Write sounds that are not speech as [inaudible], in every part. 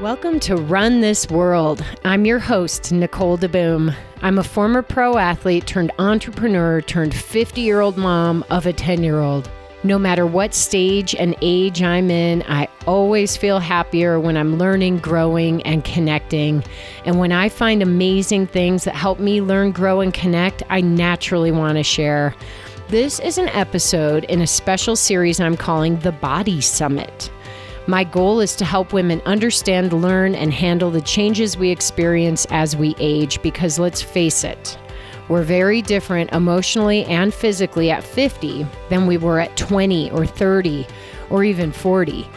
Welcome to Run This World. I'm your host, Nicole DeBoom. I'm a former pro athlete turned entrepreneur turned 50 year old mom of a 10 year old. No matter what stage and age I'm in, I always feel happier when I'm learning, growing, and connecting. And when I find amazing things that help me learn, grow, and connect, I naturally want to share. This is an episode in a special series I'm calling The Body Summit. My goal is to help women understand, learn, and handle the changes we experience as we age because let's face it, we're very different emotionally and physically at 50 than we were at 20 or 30 or even 40.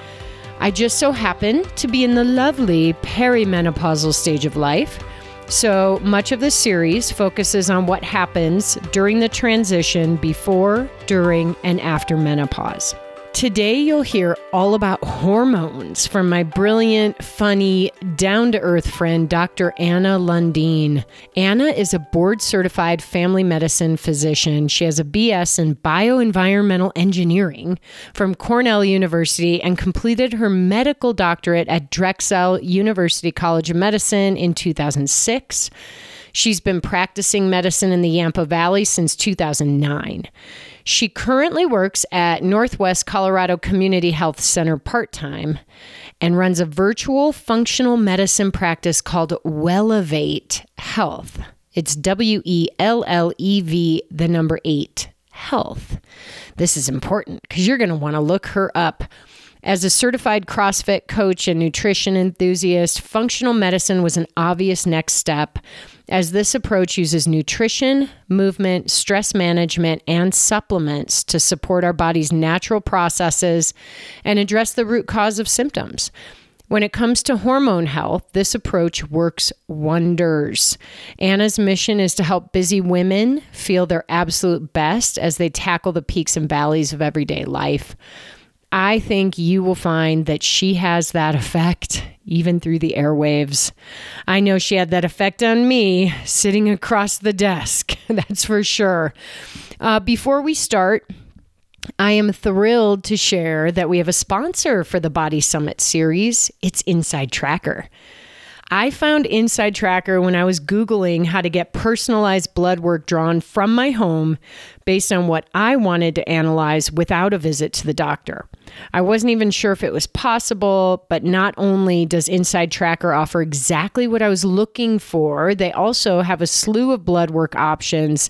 I just so happen to be in the lovely perimenopausal stage of life. So much of the series focuses on what happens during the transition before, during, and after menopause. Today, you'll hear all about hormones from my brilliant, funny, down to earth friend, Dr. Anna Lundeen. Anna is a board certified family medicine physician. She has a BS in bioenvironmental engineering from Cornell University and completed her medical doctorate at Drexel University College of Medicine in 2006. She's been practicing medicine in the Yampa Valley since 2009. She currently works at Northwest Colorado Community Health Center part time and runs a virtual functional medicine practice called Wellev8 Health. It's W E L L E V, the number eight, health. This is important because you're going to want to look her up. As a certified CrossFit coach and nutrition enthusiast, functional medicine was an obvious next step as this approach uses nutrition, movement, stress management, and supplements to support our body's natural processes and address the root cause of symptoms. When it comes to hormone health, this approach works wonders. Anna's mission is to help busy women feel their absolute best as they tackle the peaks and valleys of everyday life. I think you will find that she has that effect even through the airwaves. I know she had that effect on me sitting across the desk, [laughs] that's for sure. Uh, before we start, I am thrilled to share that we have a sponsor for the Body Summit series. It's Inside Tracker. I found Inside Tracker when I was Googling how to get personalized blood work drawn from my home based on what I wanted to analyze without a visit to the doctor. I wasn't even sure if it was possible, but not only does Inside Tracker offer exactly what I was looking for, they also have a slew of blood work options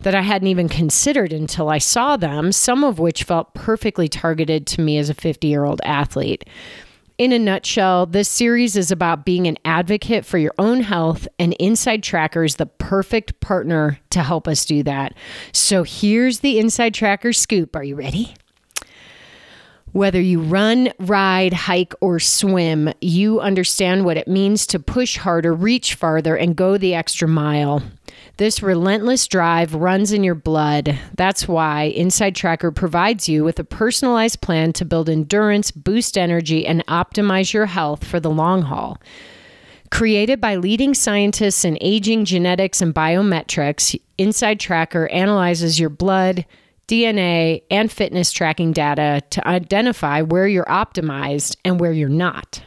that I hadn't even considered until I saw them, some of which felt perfectly targeted to me as a 50 year old athlete. In a nutshell, this series is about being an advocate for your own health, and Inside Tracker is the perfect partner to help us do that. So here's the Inside Tracker scoop. Are you ready? Whether you run, ride, hike, or swim, you understand what it means to push harder, reach farther, and go the extra mile. This relentless drive runs in your blood. That's why Inside Tracker provides you with a personalized plan to build endurance, boost energy, and optimize your health for the long haul. Created by leading scientists in aging genetics and biometrics, Inside Tracker analyzes your blood, DNA, and fitness tracking data to identify where you're optimized and where you're not.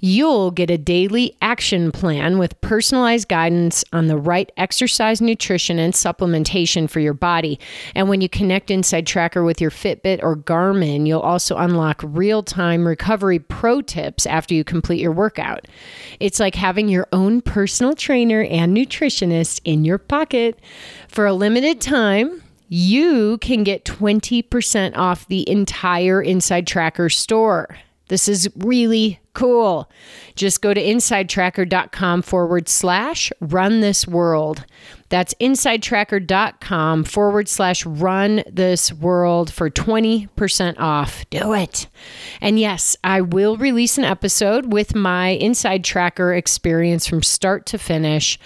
You'll get a daily action plan with personalized guidance on the right exercise, nutrition, and supplementation for your body. And when you connect Inside Tracker with your Fitbit or Garmin, you'll also unlock real time recovery pro tips after you complete your workout. It's like having your own personal trainer and nutritionist in your pocket. For a limited time, you can get 20% off the entire Inside Tracker store. This is really cool. Just go to insidetracker.com forward slash run this world. That's insidetracker.com forward slash run this world for 20% off. Do it. And yes, I will release an episode with my Inside Tracker experience from start to finish.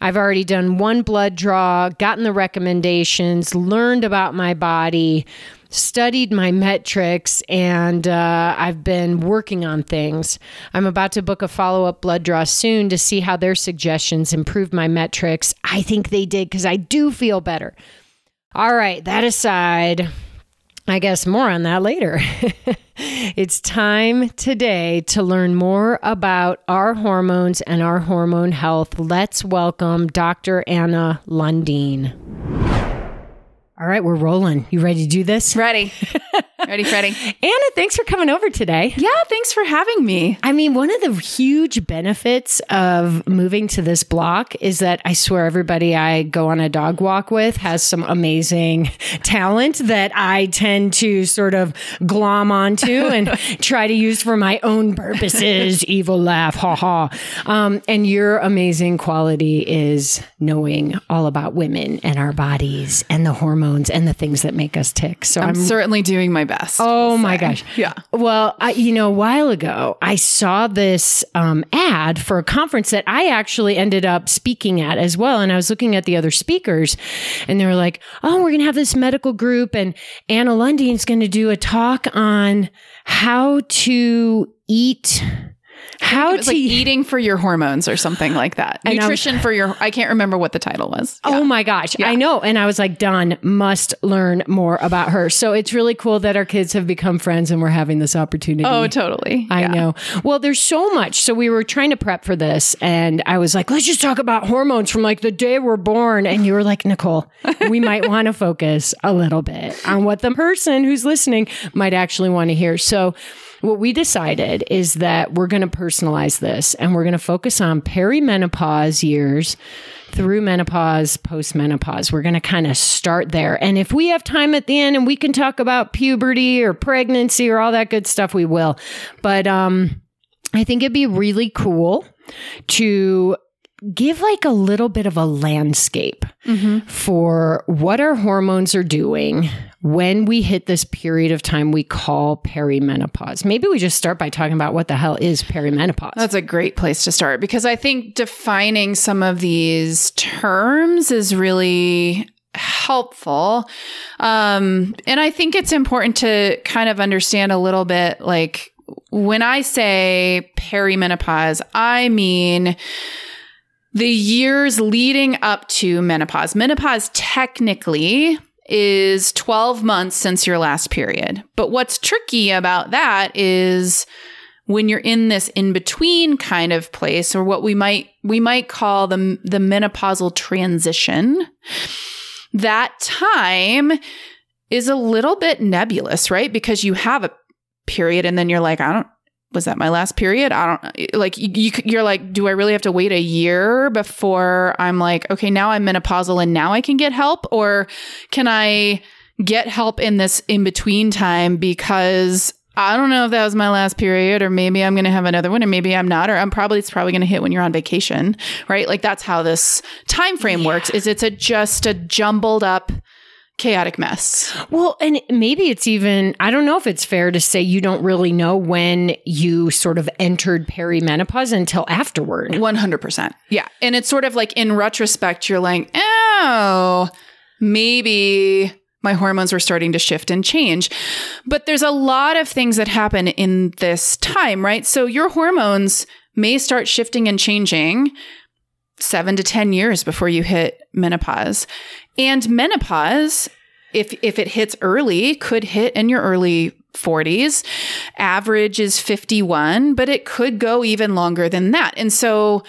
I've already done one blood draw, gotten the recommendations, learned about my body, studied my metrics, and uh, I've been working on things. I'm about to book a follow up blood draw soon to see how their suggestions improved my metrics. I think they did because I do feel better. All right, that aside, I guess more on that later. [laughs] it's time today to learn more about our hormones and our hormone health. Let's welcome Dr. Anna Lundeen. All right, we're rolling. You ready to do this? Ready. [laughs] Ready, Freddie. Anna, thanks for coming over today. Yeah, thanks for having me. I mean, one of the huge benefits of moving to this block is that I swear everybody I go on a dog walk with has some amazing [laughs] talent that I tend to sort of glom onto and [laughs] try to use for my own purposes. [laughs] Evil laugh, ha ha. Um, and your amazing quality is knowing all about women and our bodies and the hormones and the things that make us tick. So I'm, I'm certainly doing my best. Oh my say. gosh. [laughs] Yeah. Well, I, you know, a while ago, I saw this um, ad for a conference that I actually ended up speaking at as well. And I was looking at the other speakers, and they were like, oh, we're going to have this medical group, and Anna Lundeen's going to do a talk on how to eat. How to like eating for your hormones or something like that. And Nutrition for your I can't remember what the title was. Oh my gosh, I know. And I was like, done, must learn more about her. So it's really cool that our kids have become friends and we're having this opportunity. Oh, totally. I Yeah. know. Well, there's so much. So we were trying to prep for this, and I was like, let's just talk about hormones from like the day we're born. And you were like, Nicole, we might want to focus a little bit on what the person who's listening might actually want to hear. So what we decided is that we're going to personalize this and we're going to focus on perimenopause years through menopause, postmenopause. We're going to kind of start there. And if we have time at the end and we can talk about puberty or pregnancy or all that good stuff, we will. But um, I think it'd be really cool to give like a little bit of a landscape for what our hormones are doing when we hit this period of time we call perimenopause. Maybe we just start by talking about what the hell is perimenopause. That's a great place to start because I think defining some of these terms is really helpful. Um, and I think it's important to kind of understand a little bit like when I say perimenopause, I mean the years leading up to menopause. Menopause technically is 12 months since your last period. But what's tricky about that is when you're in this in between kind of place or what we might we might call the the menopausal transition that time is a little bit nebulous right because you have a period and then you're like I don't was that my last period? I don't like you, you. You're like, do I really have to wait a year before I'm like, okay, now I'm menopausal and now I can get help, or can I get help in this in between time because I don't know if that was my last period, or maybe I'm going to have another one, and maybe I'm not, or I'm probably it's probably going to hit when you're on vacation, right? Like that's how this time frame works. Is it's a just a jumbled up chaotic mess. Well, and maybe it's even, I don't know if it's fair to say you don't really know when you sort of entered perimenopause until afterward. 100%. Yeah. And it's sort of like in retrospect, you're like, oh, maybe my hormones were starting to shift and change. But there's a lot of things that happen in this time, right? So your hormones may start shifting and changing seven to 10 years before you hit menopause. And menopause, if, if it hits early, could hit in your early 40s. Average is 51, but it could go even longer than that. And so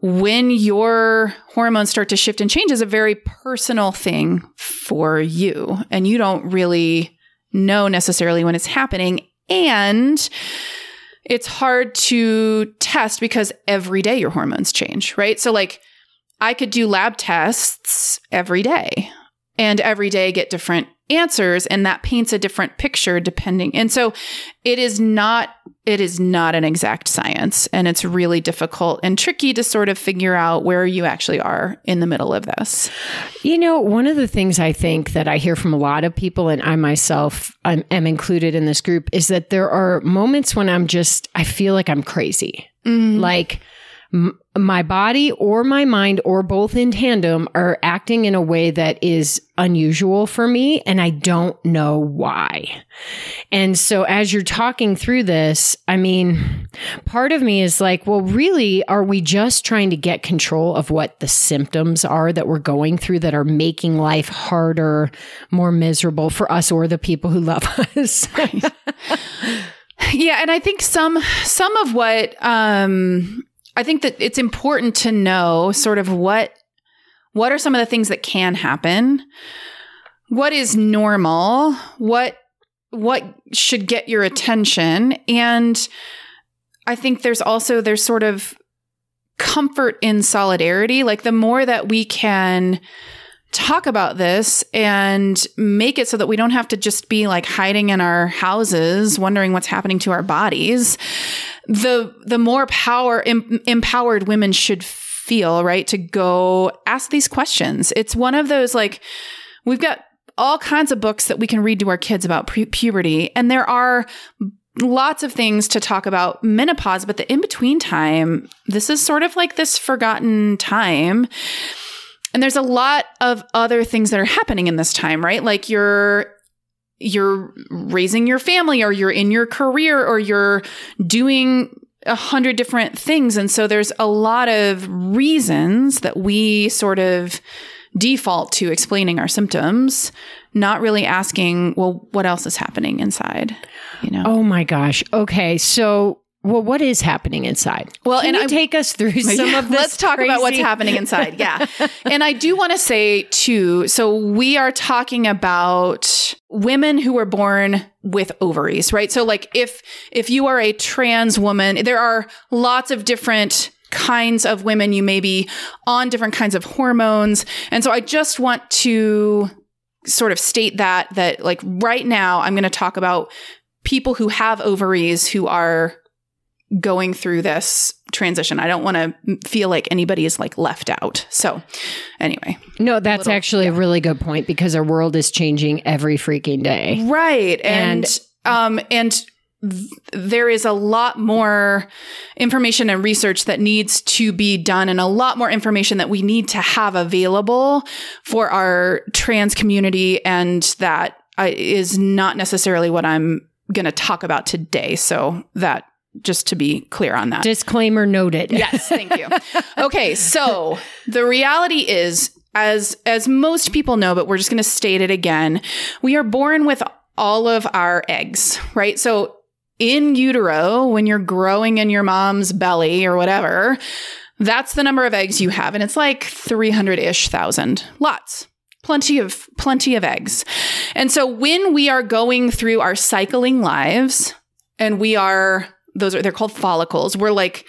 when your hormones start to shift and change is a very personal thing for you. And you don't really know necessarily when it's happening. And it's hard to test because every day your hormones change, right? So, like, I could do lab tests every day and every day get different answers and that paints a different picture depending and so it is not it is not an exact science and it's really difficult and tricky to sort of figure out where you actually are in the middle of this You know, one of the things I think that I hear from a lot of people, and I myself am, am included in this group, is that there are moments when I'm just, I feel like I'm crazy. Mm-hmm. Like, m- my body or my mind or both in tandem are acting in a way that is unusual for me and I don't know why. And so as you're talking through this, I mean, part of me is like, well, really, are we just trying to get control of what the symptoms are that we're going through that are making life harder, more miserable for us or the people who love [laughs] us? Right. [laughs] yeah, and I think some some of what um I think that it's important to know sort of what what are some of the things that can happen? What is normal? What what should get your attention? And I think there's also there's sort of comfort in solidarity. Like the more that we can talk about this and make it so that we don't have to just be like hiding in our houses wondering what's happening to our bodies the the more power em- empowered women should feel, right? To go ask these questions. It's one of those like we've got all kinds of books that we can read to our kids about pu- puberty and there are lots of things to talk about menopause, but the in between time, this is sort of like this forgotten time. And there's a lot of other things that are happening in this time, right? Like you're you're raising your family or you're in your career or you're doing a hundred different things. And so there's a lot of reasons that we sort of default to explaining our symptoms, not really asking, well, what else is happening inside? You know? Oh my gosh. Okay. So well, what is happening inside? Well, Can and you I, take us through [laughs] some yeah, of this. Let's talk crazy- about what's happening inside. Yeah. [laughs] and I do want to say too, so we are talking about women who were born with ovaries, right? So like if if you are a trans woman, there are lots of different kinds of women you may be on different kinds of hormones. And so I just want to sort of state that that like right now I'm going to talk about people who have ovaries who are going through this transition. I don't want to feel like anybody is like left out. So, anyway. No, that's Little- actually a really good point because our world is changing every freaking day. Right. And, And- um and th- there is a lot more information and research that needs to be done and a lot more information that we need to have available for our trans community and that uh, is not necessarily what I'm going to talk about today. So that just to be clear on that. Disclaimer noted. Yes, thank you. [laughs] okay, so the reality is as as most people know, but we're just going to state it again. We are born with all of our eggs, right? So in utero, when you're growing in your mom's belly or whatever, that's the number of eggs you have and it's like 300-ish thousand. Lots. Plenty of plenty of eggs. And so when we are going through our cycling lives and we are those are they're called follicles. We're like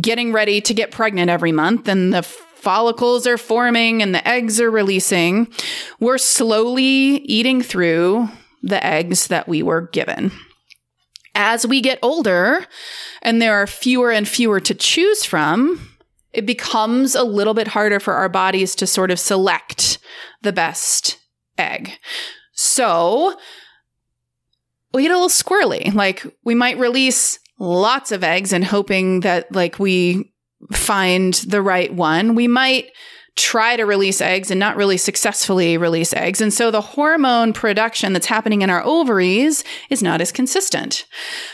getting ready to get pregnant every month and the follicles are forming and the eggs are releasing. We're slowly eating through the eggs that we were given. As we get older and there are fewer and fewer to choose from, it becomes a little bit harder for our bodies to sort of select the best egg. So we get a little squirrely. Like we might release lots of eggs and hoping that like we find the right one. We might try to release eggs and not really successfully release eggs. And so the hormone production that's happening in our ovaries is not as consistent.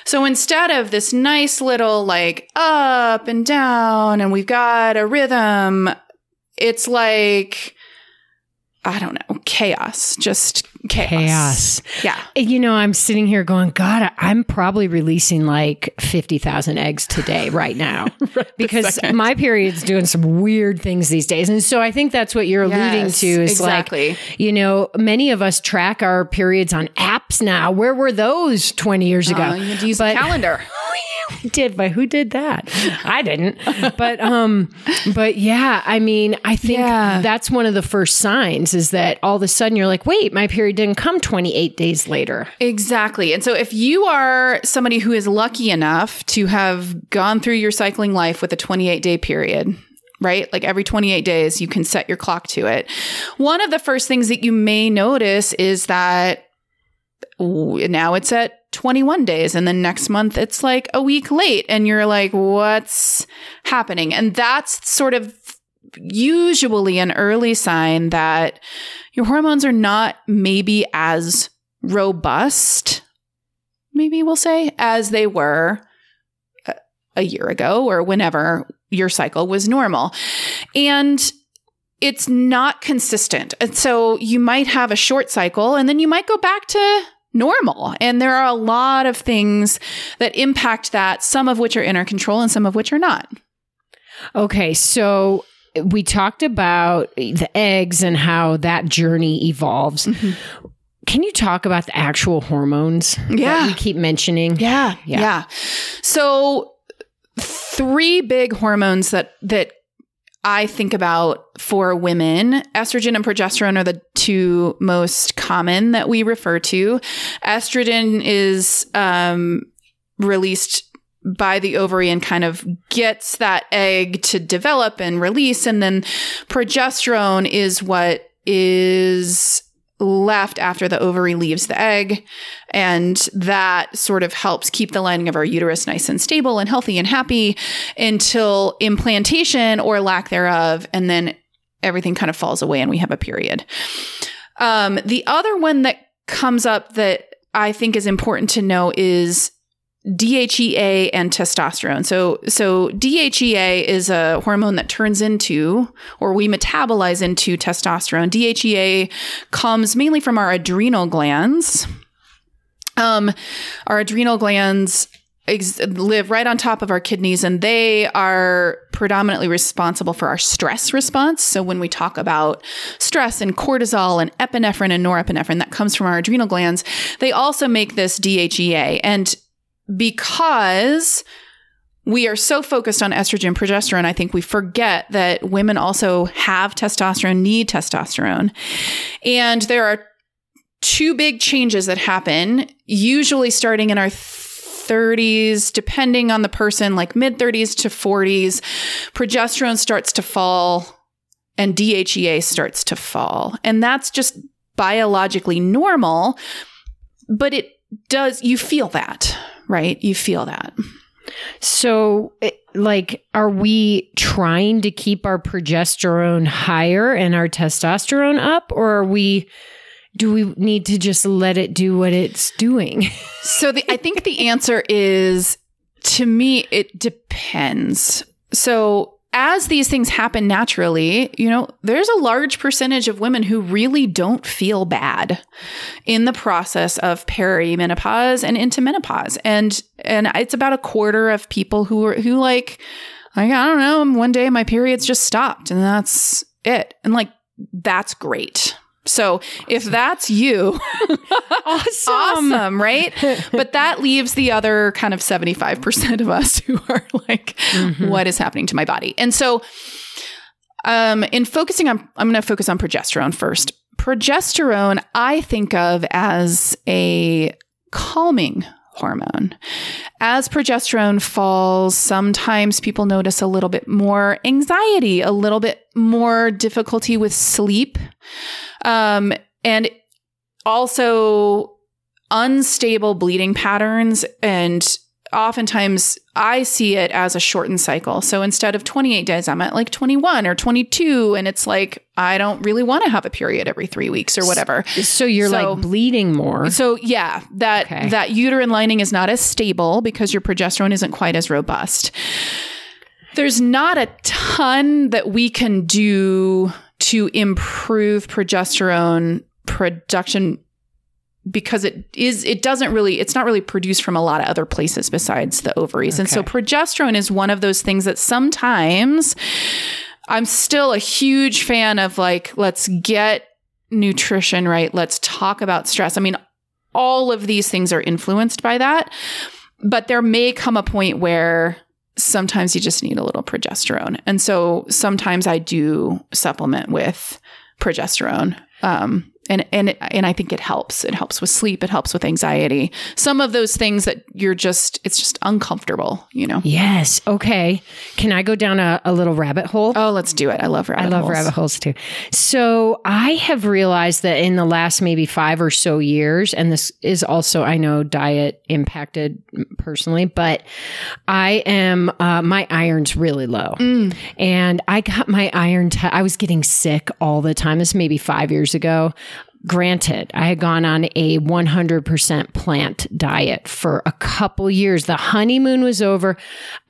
So instead of this nice little like up and down and we've got a rhythm, it's like I don't know, chaos, just chaos. Chaos. Yeah. You know, I'm sitting here going, God, I'm probably releasing like 50,000 eggs today, right now, [laughs] because my period's doing some weird things these days. And so I think that's what you're alluding to is exactly. like, you know, many of us track our periods on apps now. Where were those 20 years ago? Uh, you to use But- a calendar. [laughs] [laughs] [laughs] did, but who did that? I didn't. But um, but yeah, I mean, I think Yeah. that's one of the first signs is that all of a sudden you're like, wait, my period didn't come 28 days later. Exactly. And so if you are somebody who is lucky enough to have gone through your cycling life with a 28 day period, right? Like every 28 days, you can set your clock to it. One of the first things that you may notice is that now it's at 21 days and then next month it's like a week late and you're like what's happening and that's sort of usually an early sign that your hormones are not maybe as robust maybe we'll say as they were a, a year ago or whenever your cycle was normal and it's not consistent. And so you might have a short cycle and then you might go back to normal. And there are a lot of things that impact that, some of which are in our control and some of which are not. Okay, so we talked about the eggs and how that journey evolves. Mm-hmm. Can you talk about the actual hormones yeah. you keep mentioning? Yeah, yeah. Yeah. So three big hormones that that I think about for women, estrogen and progesterone are the two most common that we refer to. Estrogen is um, released by the ovary and kind of gets that egg to develop and release. And then progesterone is what is left after the ovary leaves the egg. And that sort of helps keep the lining of our uterus nice and stable and healthy and happy until implantation or lack thereof. And then everything kind of falls away and we have a period. Um, the other one that comes up that I think is important to know is DHEA and testosterone. So so DHEA is a hormone that turns into or we metabolize into testosterone. DHEA comes mainly from our adrenal glands. Um our adrenal glands ex- live right on top of our kidneys and they are predominantly responsible for our stress response. So when we talk about stress and cortisol and epinephrine and norepinephrine that comes from our adrenal glands, they also make this DHEA and because we are so focused on estrogen progesterone i think we forget that women also have testosterone need testosterone. And there are two big changes that happen usually starting in our 30s depending on the person like mid 30s to 40s progesterone starts to fall and DHEA starts to fall. And that's just biologically normal but it does you feel that right? You feel that. So, eh, like, are we trying to keep our progesterone higher and our testosterone up, or are we? Do we need to just let it do what it's doing? [laughs] so, the, I think the answer is to me, it depends. So, as these things happen naturally, you know, there's a large percentage of women who really don't feel bad in the process of perimenopause and into menopause. And and it's about a quarter of people who are who like like I don't know, one day my periods just stopped and that's it. And like that's great. So if that's you, [laughs] awesome. awesome, right? [laughs] but that leaves the other kind of 75% of us [laughs] who are like, mm-hmm. what is happening to my body? And so um, in focusing on, I'm going to focus on progesterone first. Progesterone, I think of as a calming hormone. As progesterone falls, sometimes people notice a little bit more anxiety, a little bit more difficulty with sleep, um, and also unstable bleeding patterns and oftentimes I see it as a shortened cycle. So instead of 28 days, I'm at like 21 or 22. And it's like, I don't really want to have a period every three weeks or whatever. So you're so, like bleeding more. So yeah, that, okay. that uterine lining is not as stable because your progesterone isn't quite as robust. There's not a ton that we can do to improve progesterone production because it is it doesn't really it's not really produced from a lot of other places besides the ovaries. Okay. And so progesterone is one of those things that sometimes I'm still a huge fan of like let's get nutrition right, let's talk about stress. I mean all of these things are influenced by that. But there may come a point where sometimes you just need a little progesterone. And so sometimes I do supplement with progesterone um, and and and I think it helps. It helps with sleep. It helps with anxiety. Some of those things that you're just it's just uncomfortable. You know. Yes. Okay. Can I go down a, a little rabbit hole? Oh, let's do it. I love rabbit. I love holes. rabbit holes too. So I have realized that in the last maybe five or so years, and this is also I know diet impacted personally, but I am uh, my iron's really low, Mm. and I got my iron. Te- I was getting sick all the time. This maybe five years ago. Granted, I had gone on a 100% plant diet for a couple years. The honeymoon was over.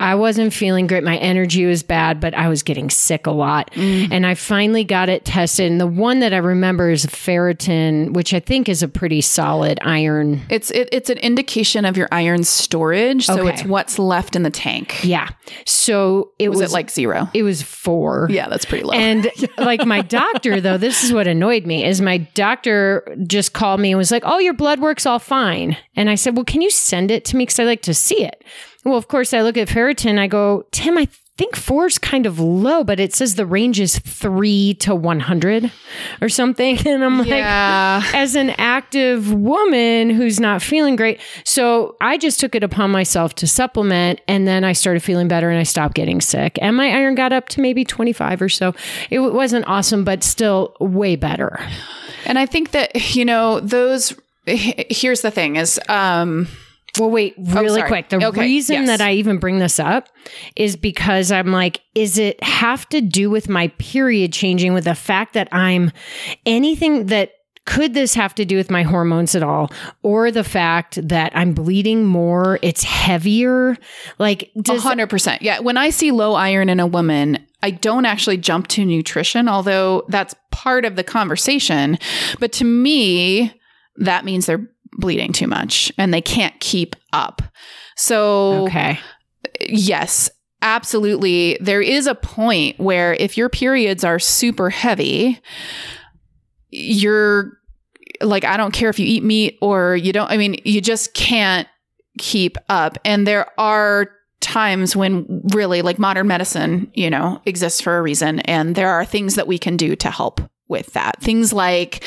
I wasn't feeling great. My energy was bad, but I was getting sick a lot. Mm. And I finally got it tested. And the one that I remember is ferritin, which I think is a pretty solid iron. It's it, it's an indication of your iron storage. So Okay. it's what's left in the tank. Yeah. So it Was, was, it like zero? it was four. yeah, that's pretty low. And [laughs] like my doctor, though, this is what annoyed me is my doctor just called me and was like, "Oh, your blood work's all fine." And I said, "Well, can you send it to me because I like to see it." Well, of course, I look at ferritin. I go, Tim, I think four is kind of low, but it says the range is three to one hundred or something, [laughs] and I'm like, as an active woman who's not feeling great. So I just took it upon myself to supplement and then I started feeling better and I stopped getting sick. And my iron got up to maybe 25 or so. It wasn't awesome, but still way better. And I think that you know those. Here's the thing: is um, Well, wait, oh, really sorry. quick. The Okay, reason yes. that I even bring this up is because I'm like, is it have to do with my period changing with the fact that I'm anything that could this have to do with my hormones at all or the fact that I'm bleeding more, it's heavier? Like does hundred percent. Yeah. When I see low iron in a woman, I don't actually jump to nutrition, although that's part of the conversation. But to me, that means they're bleeding too much and they can't keep up. So Okay. yes, absolutely. There is a point where if your periods are super heavy, you're like, I don't care if you eat meat or you don't, I mean, you just can't keep up. And there are times when really like modern medicine, you know, exists for a reason. And there are things that we can do to help with that. Things like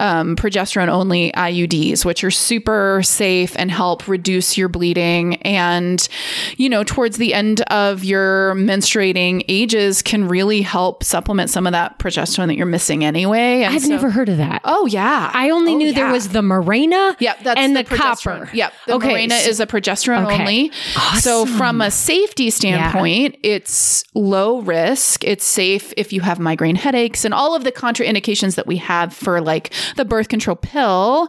um, progesterone only IUDs, which are super safe and help reduce your bleeding. And, you know, towards the end of your menstruating ages can really help supplement some of that progesterone that you're missing anyway. And I've so- never heard of that. Oh, yeah. I only Oh, knew there was the Mirena Yep, that's and the, the, progesterone. copper. Yep, the Okay, Mirena so- is a progesterone Okay. only. So from a safety standpoint, it's low risk. It's safe if you have migraine headaches and all of the contraindications that we have for like the birth control pill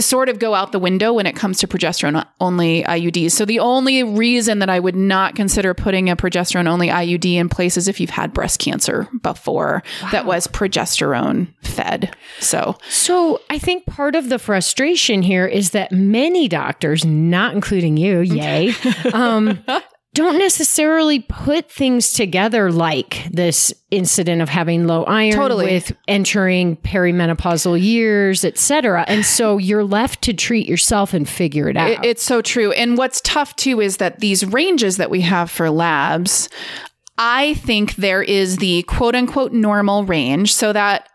sort of go out the window when it comes to progesterone only IUDs. So the only reason that I would not consider putting a progesterone only IUD in place is if you've had breast cancer before that was progesterone fed. So So I think part of the frustration here is that many doctors, not including you, yay, [laughs] um, don't necessarily put things together like this incident of having low iron Totally. with entering perimenopausal years, et cetera. And so [sighs] you're left to treat yourself and figure it out. It- it's so true. And what's tough too is that these ranges that we have for labs, I think there is the quote unquote normal range. So that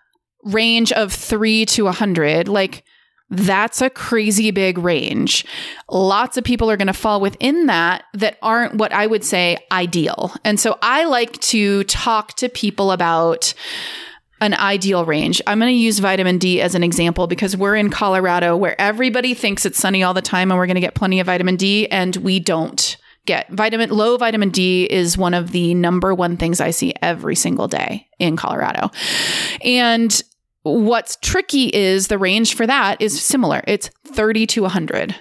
range of three to 100, like that's a crazy big range. Lots of people are going to fall within that that aren't what I would say ideal. And so I like to talk to people about an ideal range. I'm going to use vitamin D as an example because we're in Colorado where everybody thinks it's sunny all the time and we're going to get plenty of vitamin D and we don't get vitamin low vitamin D is one of the number one things I see every single day in Colorado. And what's tricky is the range for that is similar. It's 30 to 100.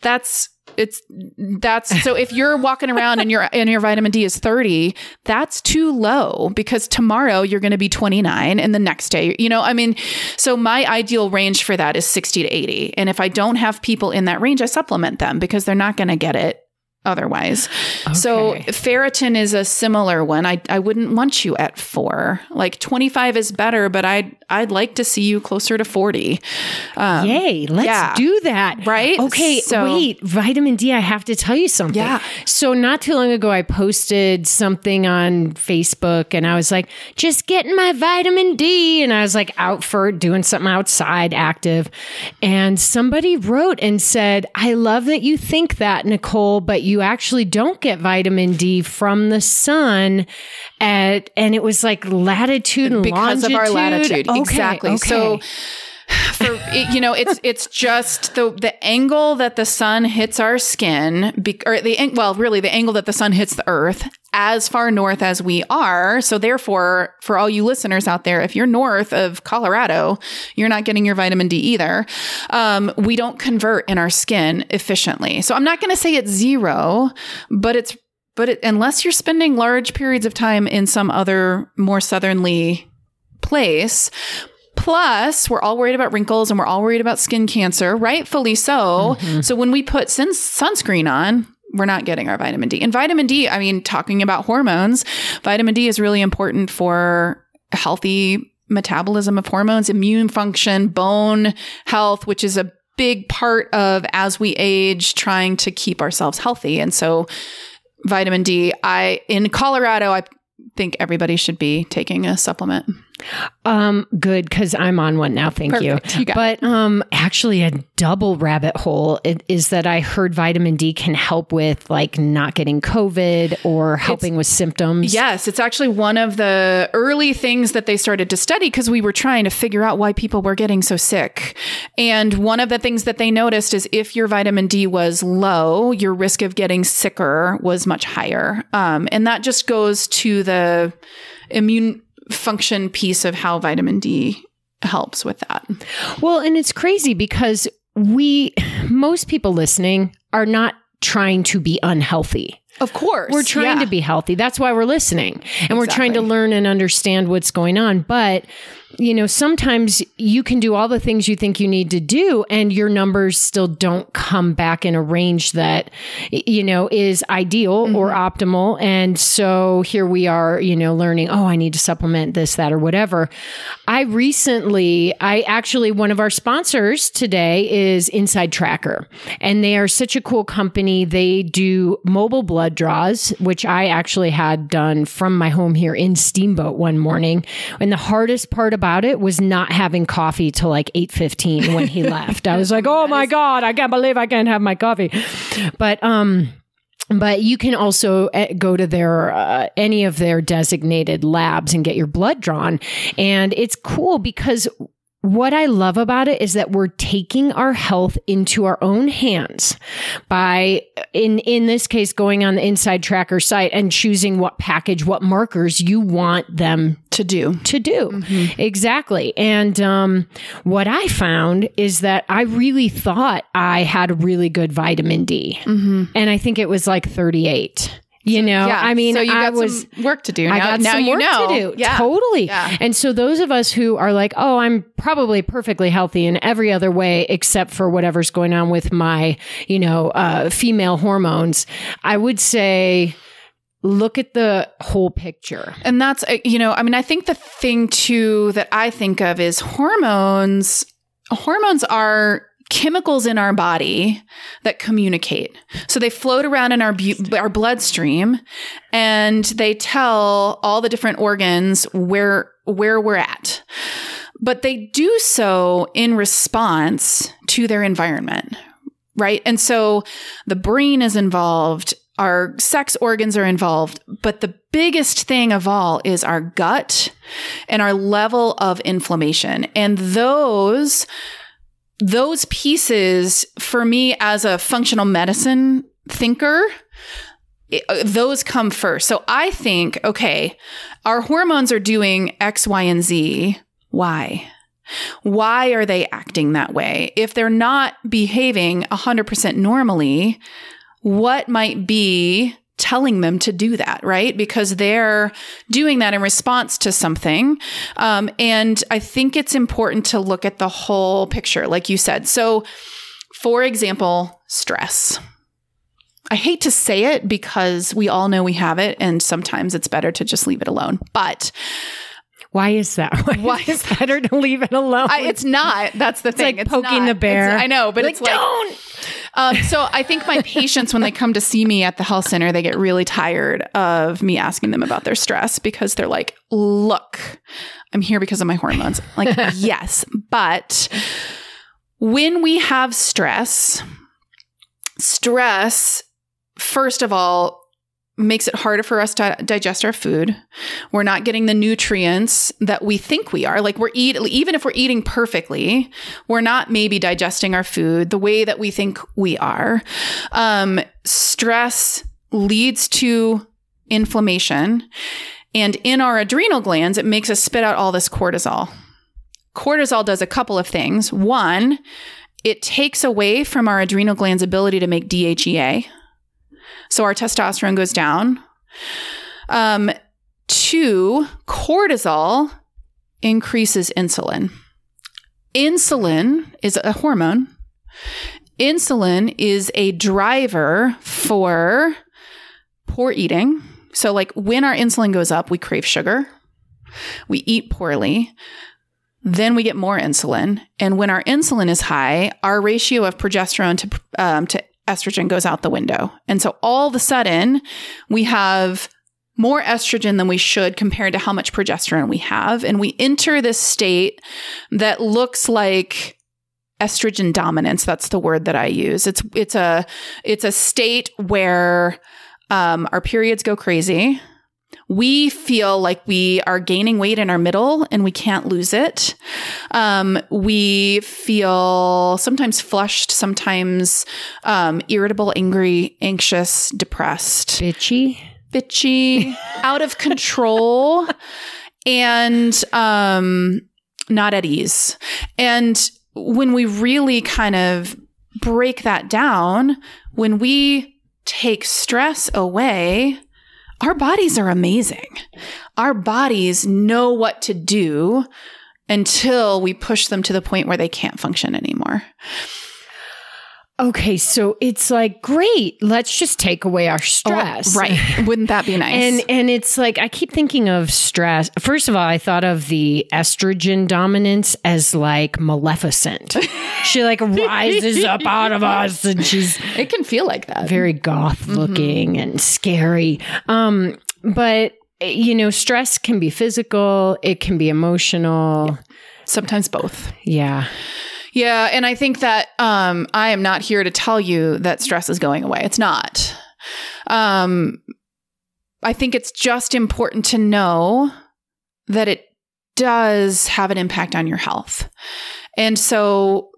That's it's that's so if you're walking around and your [laughs] and your vitamin D is 30, that's too low because tomorrow you're going to be 29 and the next day, you know, I mean, so my ideal range for that is 60 to 80. And if I don't have people in that range, I supplement them because they're not going to get it otherwise. So Okay. ferritin is a similar one. I, I wouldn't want you at four. Like 25 is better, but I'd I'd like to see you closer to 40. Um, Yay, let's yeah. do that. Right? Okay, So- wait, vitamin D, I have to tell you something. Yeah. So, not too long ago, I posted something on Facebook and I was like, just getting my vitamin D. And I was like out for doing something outside, active. And somebody wrote and said, I love that you think that, Nicole, but you actually don't get vitamin D from the sun. At, and it was like latitude and because of our latitude. Okay, exactly. So for it, you know, it's it's just the the angle that the sun hits our skin, be, or the well, really the angle that the sun hits the Earth, as far north as we are. So therefore, for all you listeners out there, if you're north of Colorado, you're not getting your vitamin D either. Um, we don't convert in our skin efficiently. So I'm not going to say it's zero, but it's but it, unless you're spending large periods of time in some other more southerly place. Plus, we're all worried about wrinkles and we're all worried about skin cancer, rightfully so. So when we put sun- sunscreen on, we're not getting our vitamin D. And vitamin D, I mean, talking about hormones, vitamin D is really important for healthy metabolism of hormones, immune function, bone health, which is a big part of as we age trying to keep ourselves healthy. And so vitamin D, I in Colorado, I think everybody should be taking a supplement. Um, good because I'm on one now. Thank Perfect. you. You but um, actually, a double rabbit hole is that I heard vitamin D can help with like not getting COVID or helping with symptoms. Yes, it's actually one of the early things that they started to study because we were trying to figure out why people were getting so sick. And one of the things that they noticed is if your vitamin D was low, your risk of getting sicker was much higher. Um, and that just goes to the immune function piece of how vitamin D helps with that. Well, and it's crazy because we, most people listening, are not trying to be unhealthy. Of course. We're trying to be healthy. That's why we're listening. And we're trying to learn and understand what's going on. But, you know, sometimes you can do all the things you think you need to do and your numbers still don't come back in a range that, you know, is ideal mm-hmm. or optimal. And so here we are, you know, learning, oh, I need to supplement this, that, or whatever. I recently, I actually, one of our sponsors today is Inside Tracker, and they are such a cool company. They do mobile blood draws, which I actually had done from my home here in Steamboat one morning. And the hardest part about it was not having coffee till like 8:15 when he left. I was like, "Oh my god, I can't believe I can't have my coffee." But um but you can also uh, go to their uh, any of their designated labs and get your blood drawn and it's cool because what I love about it is that we're taking our health into our own hands by in in this case going on the inside tracker site and choosing what package what markers you want them to do. to do. Exactly. And um, what I found is that I really thought I had really good vitamin D. And I think it was like 38. You know, Yeah. I mean, so you I got was. some work to do. I now, got now some you work know. to do. Yeah. Totally. Yeah. And so those of us who are like, oh, I'm probably perfectly healthy in every other way except for whatever's going on with my, you know, uh, female hormones, I would say look at the whole picture. And that's, uh, you know, I mean, I think the thing too that I think of is hormones. Hormones are chemicals in our body that communicate. So they float around in our bu- our bloodstream and they tell all the different organs where where we're at. But they do so in response to their environment, right? And so the brain is involved, our sex organs are involved, but the biggest thing of all is our gut and our level of inflammation. And those those pieces for me as a functional medicine thinker uh, those come first. So I think, okay, our hormones are doing X, Y, and Z. Why? Why are they acting that way? If they're not behaving 100% normally, what might be telling them to do that, right? Because they're doing that in response to something. Um, and I think it's important to look at the whole picture, like you said. So, for example, stress. I hate to say it because we all know we have it, and sometimes it's better to just leave it alone. But why is that? Why, [laughs] Why is it better to leave it alone? I, it's not. That's the it's thing. like poking not. the bear. It's- I know, but Like, it's like don't. Um, so I think my [laughs] patients, when they come to see me at the health center, they get really tired of me asking them about their stress because they're like, look, I'm here because of my hormones. Like, [laughs] yes, but when we have stress, stress, first of all, makes it harder for us to digest our food. We're not getting the nutrients that we think we are. Like we're eat even if we're eating perfectly, we're not maybe digesting our food the way that we think we are. Um, stress leads to inflammation, and in our adrenal glands, it makes us spit out all this cortisol. Cortisol does a couple of things. One, it takes away from our adrenal glands' ability to make DHEA. So our testosterone goes down. Um, two, cortisol increases insulin. Insulin is a hormone. Insulin is a driver for poor eating. So, like when our insulin goes up, we crave sugar, we eat poorly, then we get more insulin. And when our insulin is high, our ratio of progesterone to, um, to estrogen goes out the window. And so all of a sudden, we have more estrogen than we should compared to how much progesterone we have. And we enter this state that looks like estrogen dominance. That's the word that I use. It's it's a it's a state where um, our periods go crazy. We feel like we are gaining weight in our middle and we can't lose it. Um, we feel sometimes flushed, sometimes um, irritable, angry, anxious, depressed, Bitchy. bitchy, [laughs] out of control, and um, not at ease. And when we really kind of break that down, when we take stress away, our bodies are amazing. Our bodies know what to do until we push them to the point where they can't function anymore. Okay, so it's like great. Let's just take away our stress. Oh, right. [laughs] Wouldn't that be nice? And and it's like I keep thinking of stress. First of all, I thought of the estrogen dominance as like Maleficent. [laughs] she like rises up out of us and she's it can feel like that. very goth looking and scary. Um but you know, stress can be physical, it can be emotional. Sometimes both. Yeah. Yeah, and I think that um, I am not here to tell you that stress is going away. It's not. Um, I think it's just important to know that it does have an impact on your health. And so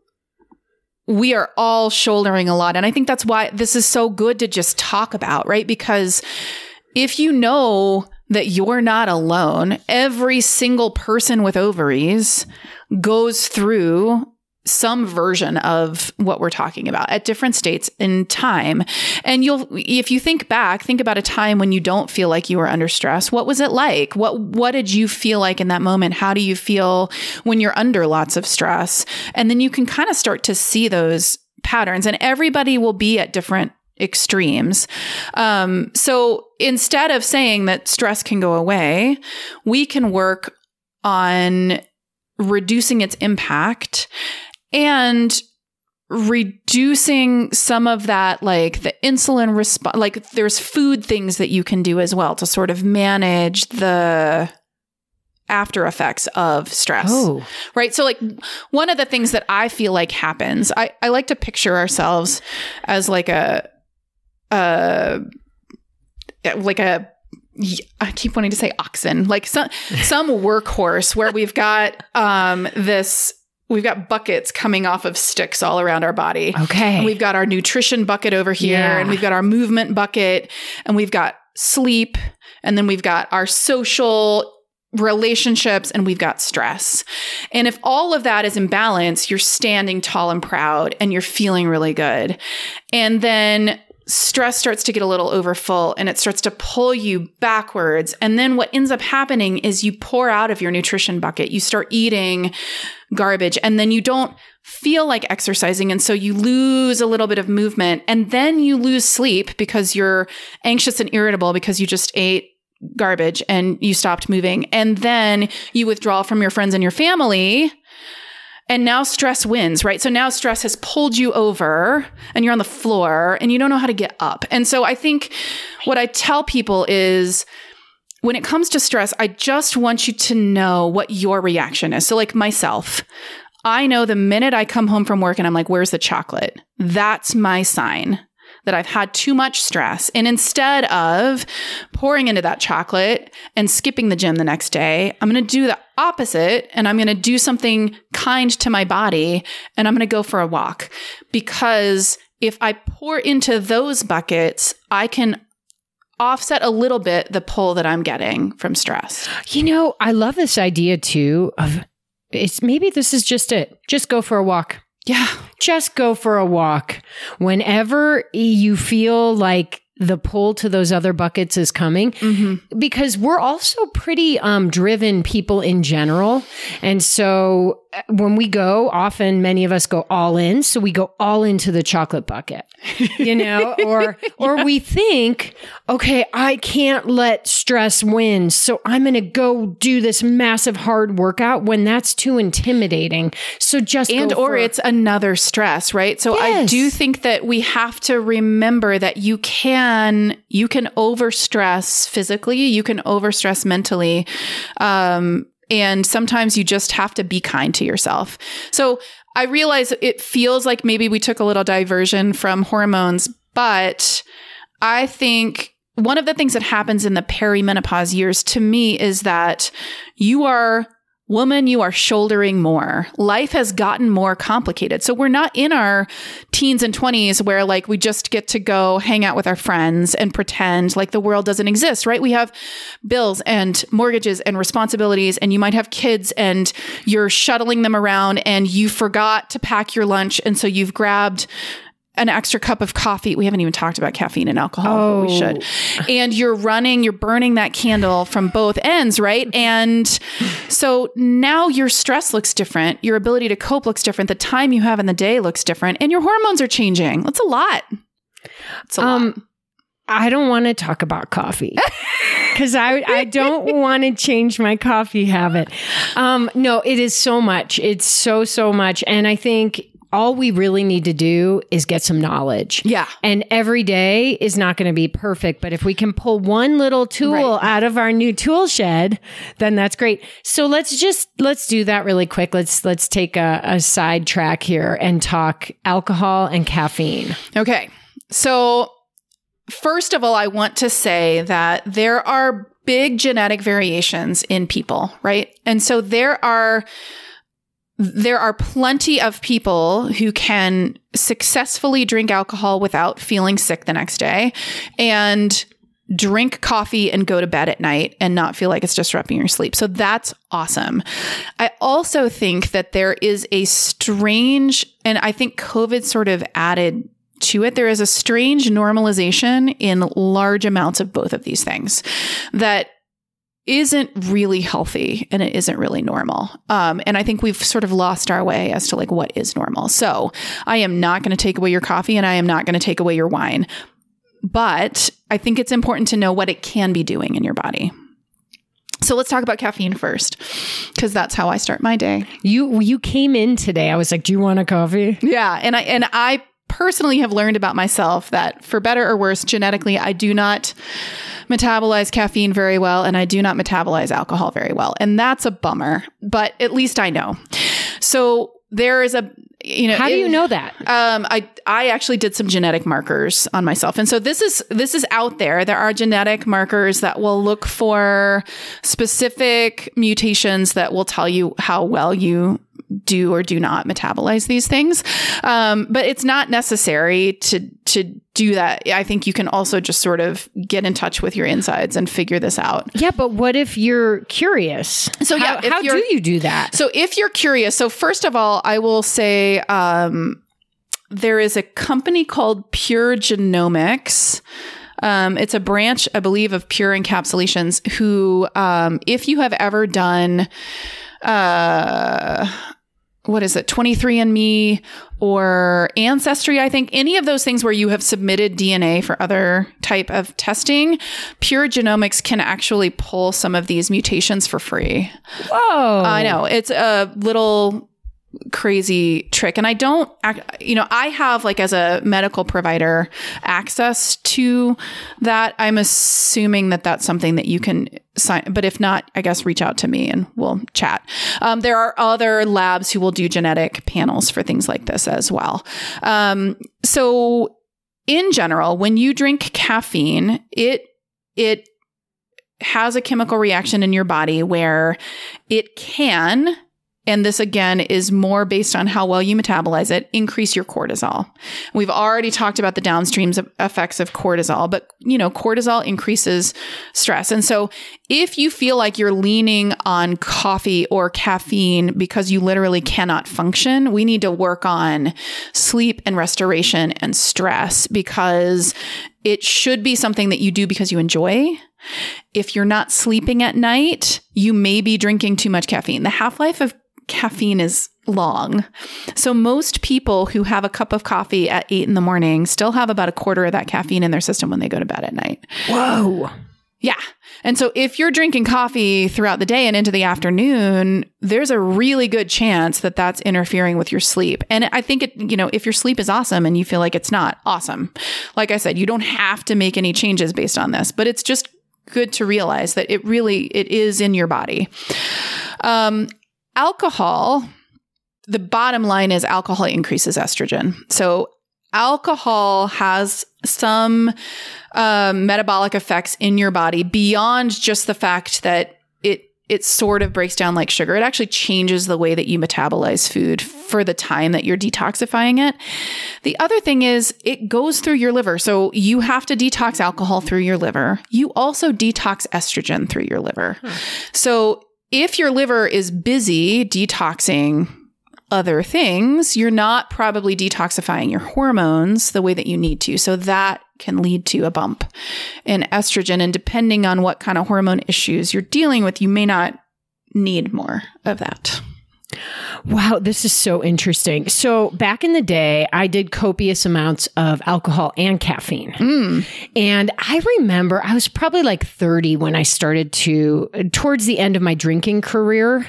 we are all shouldering a lot. And I think that's why this is so good to just talk about, right? Because if you know that you're not alone, every single person with ovaries goes through some version of what we're talking about at different states in time. And you'll if you think back, think about a time when you don't feel like you were under stress. What was it like? What what did you feel like in that moment? How do you feel when you're under lots of stress? And then you can kind of start to see those patterns and everybody will be at different extremes. Um, so instead of saying that stress can go away, we can work on reducing its impact and reducing some of that like the insulin response like there's food things that you can do as well to sort of manage the after effects of stress Oh. right so like one of the things that i feel like happens i, I like to picture ourselves as like a uh like a I keep wanting to say oxen, like some some workhorse where we've got um this we've got buckets coming off of sticks all around our body. Okay. And we've got our nutrition bucket over here, Yeah. and we've got our movement bucket, and we've got sleep, and then we've got our social relationships, and we've got stress. And if all of that is in balance, you're standing tall and proud and you're feeling really good. And then stress starts to get a little overfull and it starts to pull you backwards. And then what ends up happening is you pour out of your nutrition bucket. You start eating garbage and then you don't feel like exercising. And so you lose a little bit of movement and then you lose sleep because you're anxious and irritable because you just ate garbage and you stopped moving. And then you withdraw from your friends and your family and now stress wins, right? So now stress has pulled you over and you're on the floor and you don't know how to get up. And so I think what I tell people is when it comes to stress, I just want you to know what your reaction is. So, like myself, I know the minute I come home from work and I'm like, where's the chocolate? That's my sign that I've had too much stress. And instead of pouring into that chocolate and skipping the gym the next day, I'm going to do the opposite and I'm going to do something kind to my body and I'm going to go for a walk. Because if I pour into those buckets, I can offset a little bit the pull that I'm getting from stress. You know, I love this idea too of it's maybe this is just it. Just go for a walk. Yeah. Just go for a walk. Whenever you feel like the pull to those other buckets is coming mm-hmm. because we're also pretty um, driven people in general. And so uh, when we go, often many of us go all in. So we go all into the chocolate bucket, you know, [laughs] or, yeah. or we think, okay, I can't let stress win. So I'm going to go do this massive hard workout when that's too intimidating. So just, and, or it's another stress, right? So yes. I do think that we have to remember that you can, you can overstress physically, you can overstress mentally. Um, and sometimes you just have to be kind to yourself. So I realize it feels like maybe we took a little diversion from hormones, but I think one of the things that happens in the perimenopause years to me is that you are Woman, you are shouldering more. Life has gotten more complicated. So we're not in our teens and 20s where like we just get to go hang out with our friends and pretend like the world doesn't exist, right? We have bills and mortgages and responsibilities and you might have kids and you're shuttling them around and you forgot to pack your lunch and so you've grabbed an extra cup of coffee. We haven't even talked about caffeine and alcohol. Oh. we should. And you're running, you're burning that candle from both ends, right? And so now your stress looks different. Your ability to cope looks different. The time you have in the day looks different. And your hormones are changing. That's a lot. It's a um, lot. I don't want to talk about coffee [laughs] because I, I don't want to change my coffee habit. Um, no, it is so much. It's so, so much. And I think all we really need to do is get some knowledge. Yeah. And every day is not going to be perfect, but if we can pull one little tool right. out of our new tool shed, then that's great. So let's just let's do that really quick. Let's let's take a, a side track here and talk alcohol and caffeine. Okay. So first of all, I want to say that there are big genetic variations in people, right? And so there are there are plenty of people who can successfully drink alcohol without feeling sick the next day and drink coffee and go to bed at night and not feel like it's disrupting your sleep. So that's awesome. I also think that there is a strange, and I think COVID sort of added to it, there is a strange normalization in large amounts of both of these things that isn't really healthy and it isn't really normal. Um, and I think we've sort of lost our way as to like what is normal. So I am not going to take away your coffee and I am not going to take away your wine. But I think it's important to know what it can be doing in your body. So let's talk about caffeine first, because that's how I start my day. You you came in today. I was like, "Do you want a coffee?" Yeah, and I and I personally have learned about myself that for better or worse, genetically, I do not metabolize caffeine very well and I do not metabolize alcohol very well. And that's a bummer, but at least I know. So there is a you know how do you know that um, i i actually did some genetic markers on myself and so this is this is out there there are genetic markers that will look for specific mutations that will tell you how well you do or do not metabolize these things. Um, but it's not necessary to to do that. I think you can also just sort of get in touch with your insides and figure this out. Yeah, but what if you're curious? So yeah, how, how do you do that? So if you're curious, so first of all, I will say. Um, there is a company called Pure Genomics. Um, it's a branch, I believe, of Pure Encapsulations. Who, um, if you have ever done, uh, what is it, 23andMe or Ancestry, I think any of those things where you have submitted DNA for other type of testing, Pure Genomics can actually pull some of these mutations for free. Whoa. I know. It's a little crazy trick. And i don't you know i have like as a medical provider access to that. I'm assuming that that's something that you can sign but if not i guess reach out to me and we'll chat. Um, there are other labs who will do genetic panels for things like this as well. Um, so in general when you drink caffeine it it has a chemical reaction in your body where it can and this again is more based on how well you metabolize it, increase your cortisol. We've already talked about the downstreams of effects of cortisol, but you know, cortisol increases stress. And so if you feel like you're leaning on coffee or caffeine because you literally cannot function, we need to work on sleep and restoration and stress because it should be something that you do because you enjoy. If you're not sleeping at night, you may be drinking too much caffeine. The half life of caffeine is long. So most people who have a cup of coffee at eight in the morning still have about a quarter of that caffeine in their system when they go to bed at night. Whoa. Yeah. And so if you're drinking coffee throughout the day and into the afternoon, there's a really good chance that that's interfering with your sleep. And I think it, you know, if your sleep is awesome and you feel like it's not awesome, like I said, you don't have to make any changes based on this, but it's just good to realize that it really it is in your body. Um, alcohol, the bottom line is alcohol increases estrogen. So alcohol has some um, metabolic effects in your body beyond just the fact that it it sort of breaks down like sugar. It actually changes the way that you metabolize food for the time that you're detoxifying it. The other thing is it goes through your liver. So you have to detox alcohol through your liver. You also detox estrogen through your liver. Hmm. So if your liver is busy detoxing other things, you're not probably detoxifying your hormones the way that you need to. So that can lead to a bump in estrogen. And depending on what kind of hormone issues you're dealing with, you may not need more of that. Wow, this is so interesting. So, back in the day, I did copious amounts of alcohol and caffeine. Mm. And I remember I was probably like 30 when I started to, towards the end of my drinking career.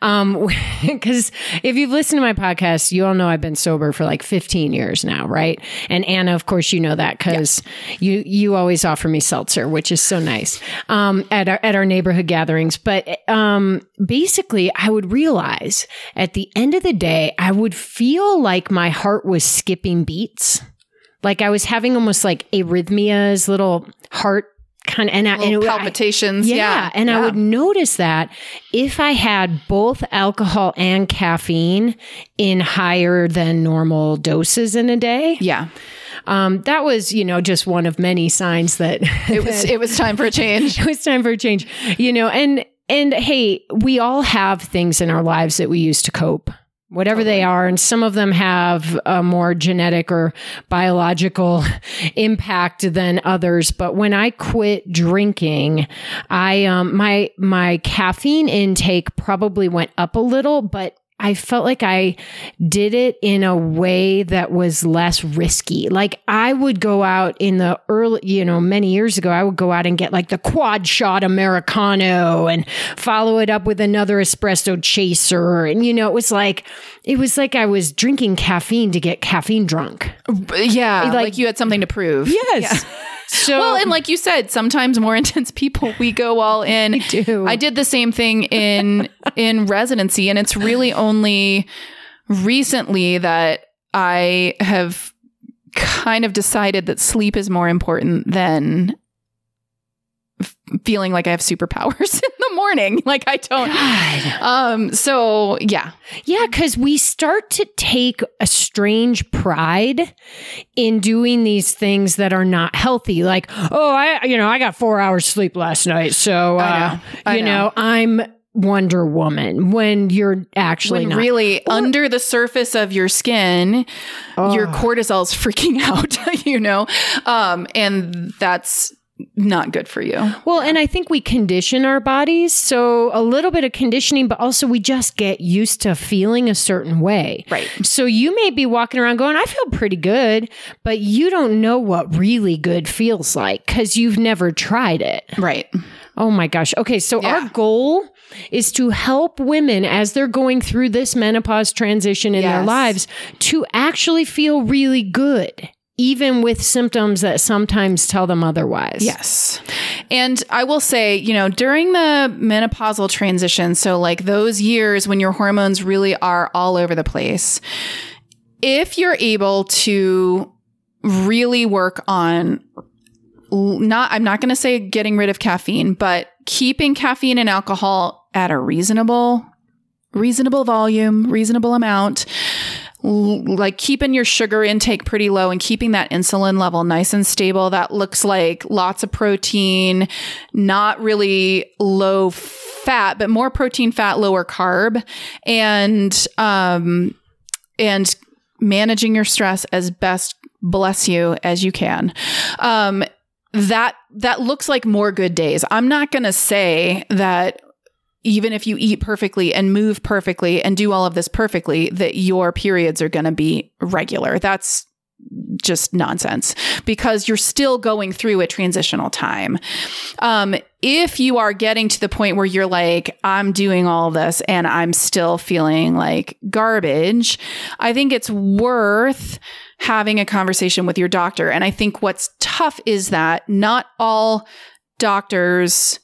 Because um, [laughs] if you've listened to my podcast, you all know I've been sober for like 15 years now, right? And Anna, of course, you know that because you you always offer me seltzer, which is so nice um, at, our, at our neighborhood gatherings. But um, basically, I would realize at the end of the day, I would feel like my heart was skipping beats. Like I was having almost like arrhythmias, little heart kind of and, and it, palpitations. I, yeah, yeah, and yeah. I would notice that if I had both alcohol and caffeine in higher than normal doses in a day. Yeah. Um, that was, you know, just one of many signs that it was [laughs] it was time for a change. [laughs] it was time for a change. You know, and and hey, we all have things in our lives that we use to cope whatever they are. And some of them have a more genetic or biological [laughs] impact than others. But when I quit drinking, I, um, my, my caffeine intake probably went up a little, but I felt like I did it in a way that was less risky. Like I would go out in the early, you know, many years ago, I would go out and get like the quad shot Americano and follow it up with another espresso chaser. And, you know, it was like, it was like I was drinking caffeine to get caffeine drunk. Yeah. Like, like you had something to prove. Yes. Yeah. [laughs] So well, and like you said, sometimes more [laughs] intense people we go all in. I do. I did the same thing in [laughs] in residency, and it's really only recently that I have kind of decided that sleep is more important than feeling like I have superpowers [laughs] in the morning. [laughs] Like I don't. God. Um. So yeah, yeah. Because we start to take a strange pride in doing these things that are not healthy. Like, oh, I, you know, I got four hours sleep last night, so uh, I know. I you know. know, I'm Wonder Woman when you're actually when not. really under the surface of your skin, your cortisol's [laughs] freaking out, you know? Um, and that's not good for you. Well, and I think we condition our bodies. So a little bit of conditioning, but also we just get used to feeling a certain way. Right. So you may be walking around going, I feel pretty good, but you don't know what really good feels like because you've never tried it. Right. Oh my gosh. Okay. So Yeah. our goal is to help women as they're going through this menopause transition in their lives to actually feel really good, even with symptoms that sometimes tell them otherwise. Yes. And I will say, you know, during the menopausal transition, so like those years when your hormones really are all over the place, if you're able to really work on not I'm not going to say getting rid of caffeine, but keeping caffeine and alcohol at a reasonable reasonable volume, reasonable amount, like keeping your sugar intake pretty low and keeping that insulin level nice and stable. That looks like lots of protein, not really low fat, but more protein, fat, lower carb, and um, and managing your stress as best bless you as you can. Um, that that looks like more good days. I'm not going to say that even if you eat perfectly and move perfectly and do all of this perfectly that your periods are going to be regular. That's just nonsense because you're still going through a transitional time. Um, if you are getting to the point where you're like, I'm doing all this and I'm still feeling like garbage, I think it's worth having a conversation with your doctor. And I think what's tough is that not all doctors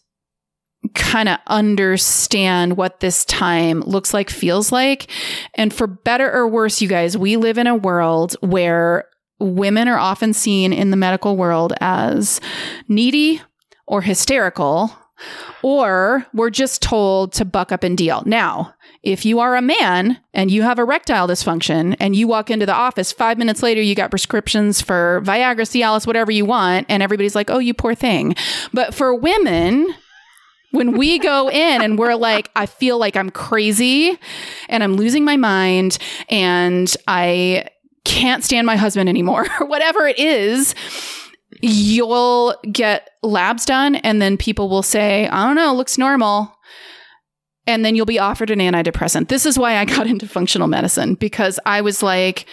kind of understand what this time looks like, feels like. And for better or worse, you guys, we live in a world where women are often seen in the medical world as needy or hysterical, or we're just told to buck up and deal. Now, if you are a man and you have erectile dysfunction and you walk into the office five minutes later, you got prescriptions for Viagra, Cialis, whatever you want, and everybody's like, oh, you poor thing. But for women, when we go in and we're like, I feel like I'm crazy and I'm losing my mind and I can't stand my husband anymore, [laughs] or whatever it is, you'll get labs done and then people will say, I don't know, looks normal. And then you'll be offered an antidepressant. This is why I got into functional medicine because I was like,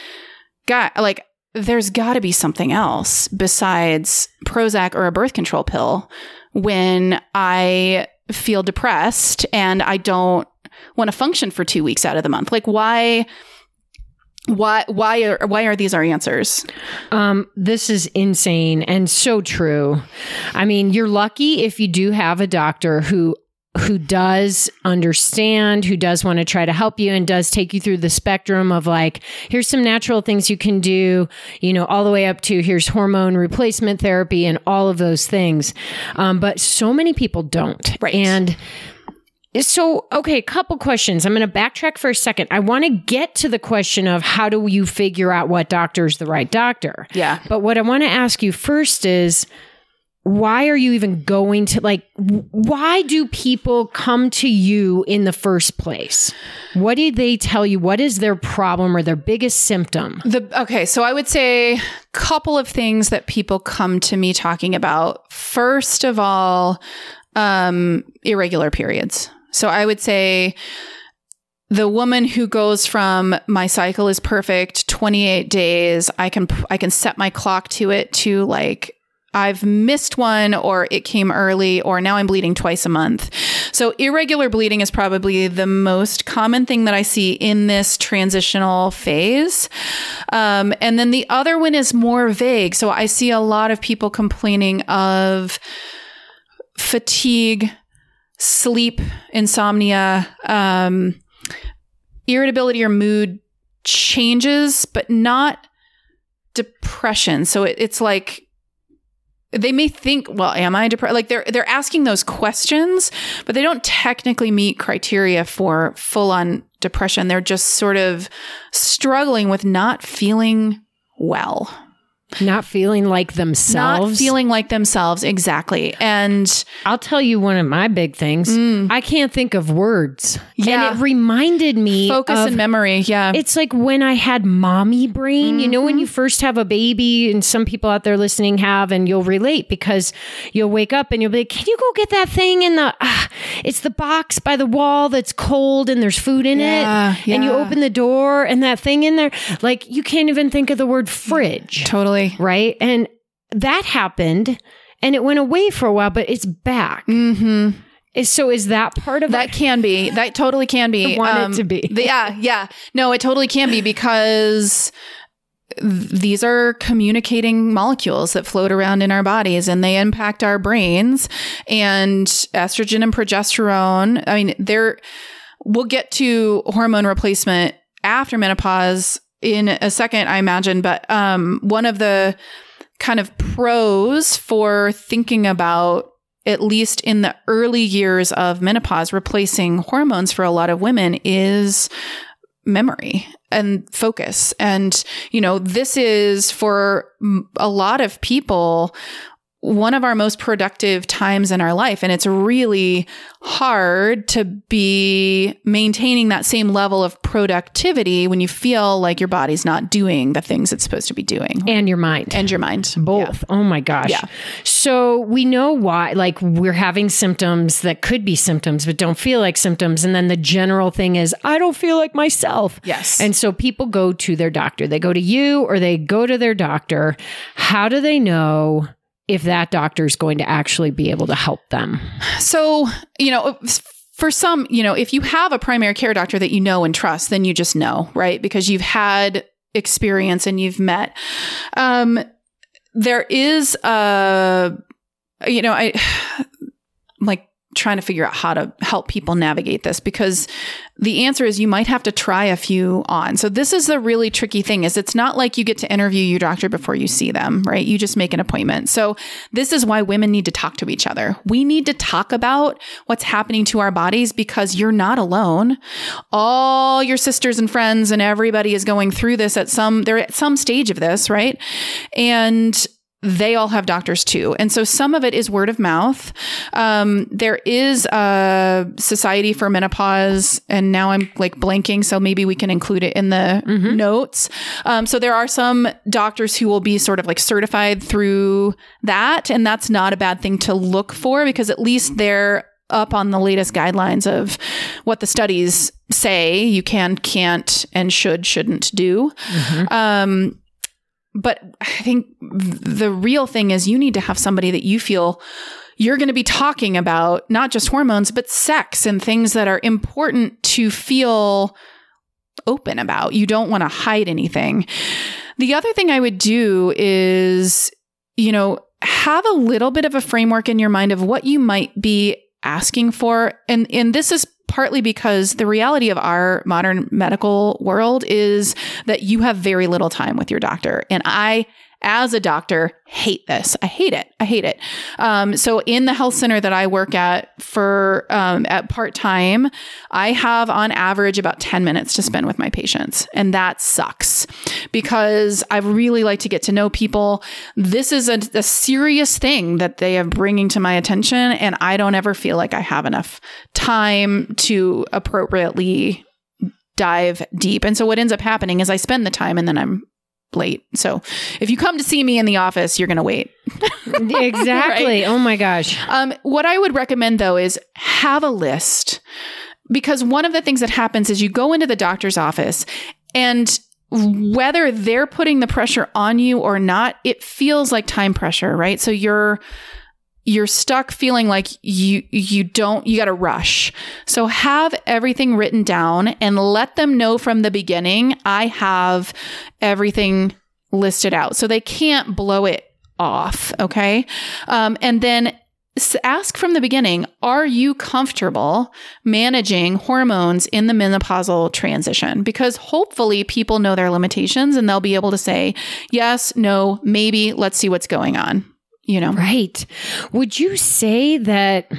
God, like, there's got to be something else besides Prozac or a birth control pill when I feel depressed and I don't want to function for two weeks out of the month. Like, why? Why? Why are why are these our answers? Um, this is insane and so true. I mean, you're lucky if you do have a doctor who who does understand, who does want to try to help you and does take you through the spectrum of like, here's some natural things you can do, you know, all the way up to here's hormone replacement therapy and all of those things. Um, but so many people don't. Right. And so, okay, a couple questions. I'm going to backtrack for a second. I want to get to the question of how do you figure out what doctor is the right doctor? Yeah. But what I want to ask you first is why are you even going to like why do people come to you in the first place? What did they tell you? What is their problem or their biggest symptom? The okay, so I would say a couple of things that people come to me talking about. First of all, um, irregular periods. So I would say the woman who goes from my cycle is perfect 28 days i can i can set my clock to it to like I've missed one or it came early or now I'm bleeding twice a month. So irregular bleeding is probably the most common thing that I see in this transitional phase. Um, and then the other one is more vague. So I see a lot of people complaining of fatigue, sleep, insomnia, um, irritability or mood changes, but not depression. So it, it's like they may think, well, am I depressed? Like they're they're asking those questions, but they don't technically meet criteria for full on depression. They're just sort of struggling with not feeling well. Not feeling like themselves. Not feeling like themselves, exactly. And I'll tell you one of my big things. I can't think of words. Yeah. And it reminded me focus of and memory. Yeah. It's like when I had mommy brain, you know, when you first have a baby, and some people out there listening have, and you'll relate because you'll wake up and you'll be like, Can you go get that thing in the, ah, it's the box by the wall that's cold and there's food in Yeah, it. And you open the door and that thing in there, like you can't even think of the word fridge, totally. Right? And that happened and it went away for a while, but it's back. Mm-hmm. So is that part of That it? can be. That totally can be. [laughs] I want it to be. the- yeah, yeah. No, it totally can be because th- these are communicating molecules that float around in our bodies and they impact our brains. And estrogen and progesterone, I mean, they're, we'll get to hormone replacement after menopause in a second, I imagine. But um, one of the kind of pros for thinking about at least in the early years of menopause, replacing hormones for a lot of women is memory and focus. And, you know, this is for a lot of people one of our most productive times in our life. And it's really hard to be maintaining that same level of productivity when you feel like your body's not doing the things it's supposed to be doing And your mind. and your mind. Both. Oh my gosh. Yeah. So we know why, like, we're having symptoms that could be symptoms, but don't feel like symptoms. And then the general thing is, I don't feel like myself. Yes. And so people go to their doctor. They go to you or they go to their doctor. How do they know if that doctor is going to actually be able to help them? So, you know, for some, you know, if you have a primary care doctor that you know and trust, then you just know, right? Because you've had experience and you've met. Um, there is a, you know, I [sighs] like trying to figure out how to help people navigate this because the answer is you might have to try a few on. So this is the really tricky thing is it's not like you get to interview your doctor before you see them, right? You just make an appointment. So this is why women need to talk to each other. We need to talk about what's happening to our bodies because you're not alone. All your sisters and friends and everybody is going through this at some they're at some stage of this, right? And they all have doctors too. And so some of it is word of mouth. Um, there is a society for menopause, and now I'm like blanking, so maybe we can include it in the notes. Um, so there are some doctors who will be sort of like certified through that. And that's not a bad thing to look for because at least they're up on the latest guidelines of what the studies say you can, can't, and should, shouldn't do. Um, but I think the real thing is you need to have somebody that you feel you're going to be talking about not just hormones, but sex and things that are important to feel open about. You don't want to hide anything. The other thing I would do is, you know, have a little bit of a framework in your mind of what you might be asking for. And, and this is partly because the reality of our modern medical world is that you have very little time with your doctor. And I, as a doctor, hate this. I hate it. I hate it. Um, so in the health center that I work at for um, at part time, I have on average about ten minutes to spend with my patients, and that sucks because I really like to get to know people. This is a, a serious thing that they are bringing to my attention, and I don't ever feel like I have enough time to appropriately dive deep. And so what ends up happening is I spend the time and then I'm late. So if you come to see me in the office, you're going to wait. [laughs] exactly. Oh my gosh. Um, what I would recommend though is have a list because one of the things that happens is you go into the doctor's office and whether they're putting the pressure on you or not, it feels like time pressure, right? So you're you're stuck feeling like you you don't you got to rush. So have everything written down and let them know from the beginning I have everything listed out. So they can't blow it off, okay? Um, and then ask from the beginning, are you comfortable managing hormones in the menopausal transition? Because hopefully people know their limitations and they'll be able to say yes, no, maybe, let's see what's going on you know. Right. Would you say that?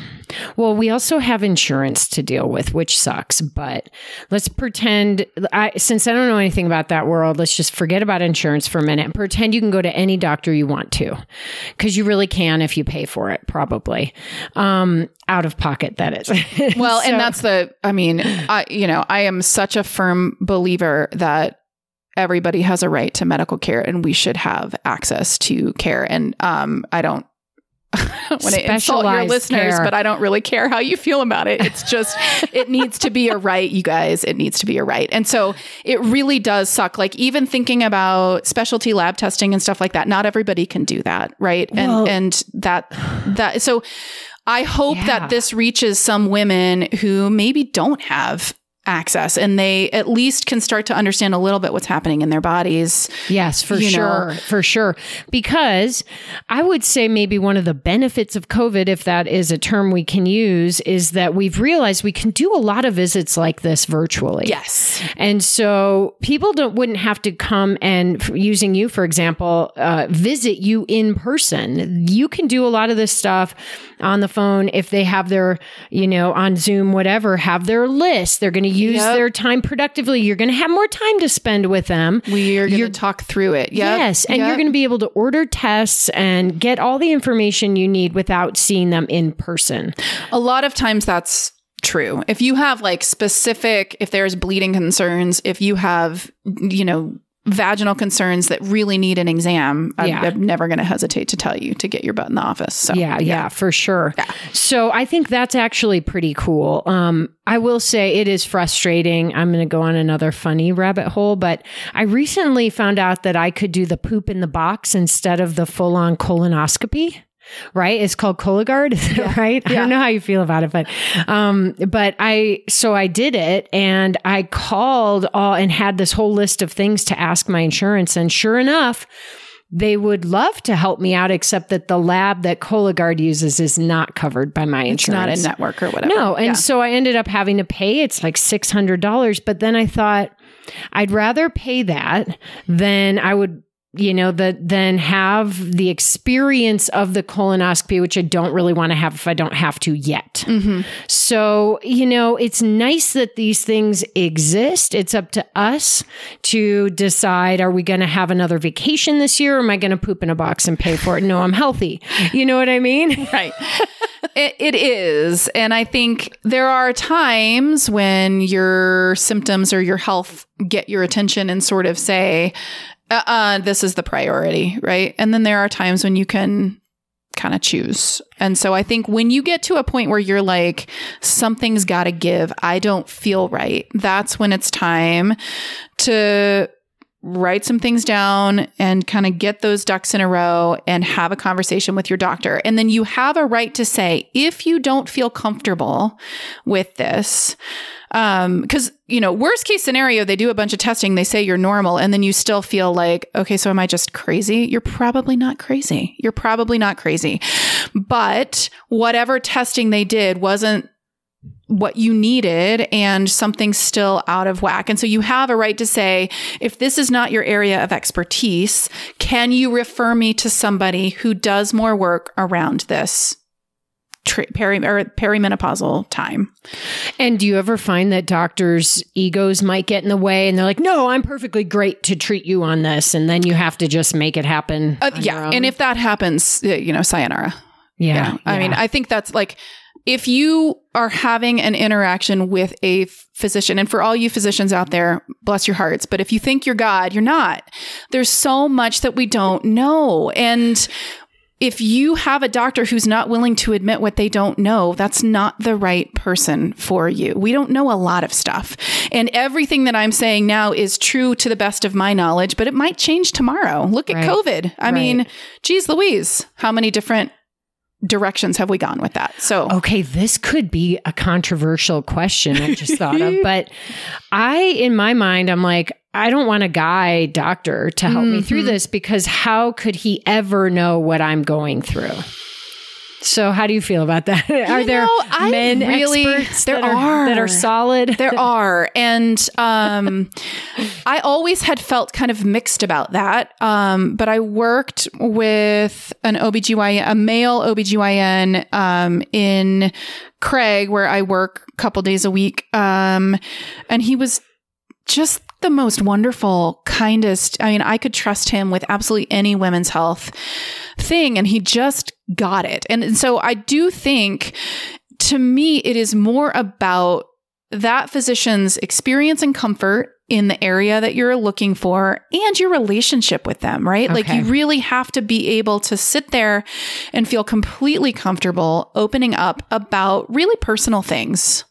Well, we also have insurance to deal with, which sucks. But let's pretend, I, since I don't know anything about that world, let's just forget about insurance for a minute and pretend you can go to any doctor you want to, because you really can if you pay for it, probably. Um, out of pocket, that is. [laughs] Well, and that's the, I mean, I, you know, I am such a firm believer that everybody has a right to medical care and we should have access to care. And um, I don't [laughs] want to insult your listeners, care. but I don't really care how you feel about it. It's just, [laughs] it needs to be a right, you guys. It needs to be a right. And so it really does suck. Like even thinking about specialty lab testing and stuff like that, not everybody can do that. Right. Well- and, and that, that, so I hope Yeah. that this reaches some women who maybe don't have access and they at least can start to understand a little bit what's happening in their bodies. Yes, for sure. know. For sure. Because I would say maybe one of the benefits of COVID, if that is a term we can use, is that we've realized we can do a lot of visits like this virtually. Yes. And so people don't wouldn't have to come and using you for example, uh, visit you in person. You can do a lot of this stuff on the phone if they have their, you know, on Zoom, whatever, have their list. They're going to use Yep. their time productively. You're going to have more time to spend with them. We are going to talk through it. Yep. Yes, and you're going to be able to order tests and get all the information you need without seeing them in person. A lot of times that's true. If you have like specific, if there's bleeding concerns, if you have, you know, vaginal concerns that really need an exam, I'm, Yeah. I'm never going to hesitate to tell you to get your butt in the office. So Yeah, yeah, for sure. Yeah. So I think that's actually pretty cool. Um, I will say it is frustrating. I'm going to go on another funny rabbit hole, but I recently found out that I could do the poop in the box instead of the full on colonoscopy. Right? It's called Cologuard, [laughs] that right? I don't know how you feel about it, but um, but I so I did it and I called all and had this whole list of things to ask my insurance. And sure enough, they would love to help me out, except that the lab that Cologuard uses is not covered by my it's not insurance. a network or whatever. No, and Yeah. so I ended up having to pay. It's like six hundred dollars. But then I thought I'd rather pay that than I would, you know, that then have the experience of the colonoscopy, which I don't really want to have if I don't have to yet. Mhm. So, you know, it's nice that these things exist. It's up to us to decide are we going to have another vacation this year or am I going to poop in a box and pay for it? No, I'm healthy. You know what I mean? [laughs] right. It, it is. And I think there are times when your symptoms or your health get your attention and sort of say, uh, this is the priority, right? And then there are times when you can kind of choose. And so I think when you get to a point where you're like, something's got to give, I don't feel right, that's when it's time to write some things down and kind of get those ducks in a row and have a conversation with your doctor. And then you have a right to say, if you don't feel comfortable with this, um, cause you know, worst case scenario, they do a bunch of testing, they say you're normal, and then you still feel like, okay, so am I just crazy? You're probably not crazy. You're probably not crazy. But whatever testing they did wasn't what you needed and something's still out of whack. And so you have a right to say, if this is not your area of expertise, can you refer me to somebody who does more work around this tri- peri- or perimenopausal time? And do you ever find that doctors' egos might get in the way and they're like, no, I'm perfectly great to treat you on this. And then you have to just make it happen. Uh, yeah. And if that happens, you know, sayonara. yeah, I mean, I think that's like if you are having an interaction with a physician, and for all you physicians out there, bless your hearts, but if you think you're God, you're not. There's so much that we don't know. And if you have a doctor who's not willing to admit what they don't know, that's not the right person for you. We don't know a lot of stuff. And everything that I'm saying now is true to the best of my knowledge, but it might change tomorrow. Look at Right. COVID. I Right. mean, geez Louise, how many different directions have we gone with that? So, Okay, this could be a controversial question I just thought of, [laughs] but I, in my mind, I'm like, I don't want a guy doctor to help me through Mhm. this because how could he ever know what I'm going through? So how do you feel about that? [laughs] Are You there know, men really- experts there that are, that are. are solid? There [laughs] are. And um, I always had felt kind of mixed about that. Um, but I worked with an OBGYN, a male OBGYN um, in Craig, where I work a couple days a week. Um, and he was just the most wonderful, kindest. I mean, I could trust him with absolutely any women's health thing, and he just got it. And, and so I do think to me, it is more about that physician's experience and comfort in the area that you're looking for and your relationship with them, right? Like you really have to be able to sit there and feel completely comfortable opening up about really personal things.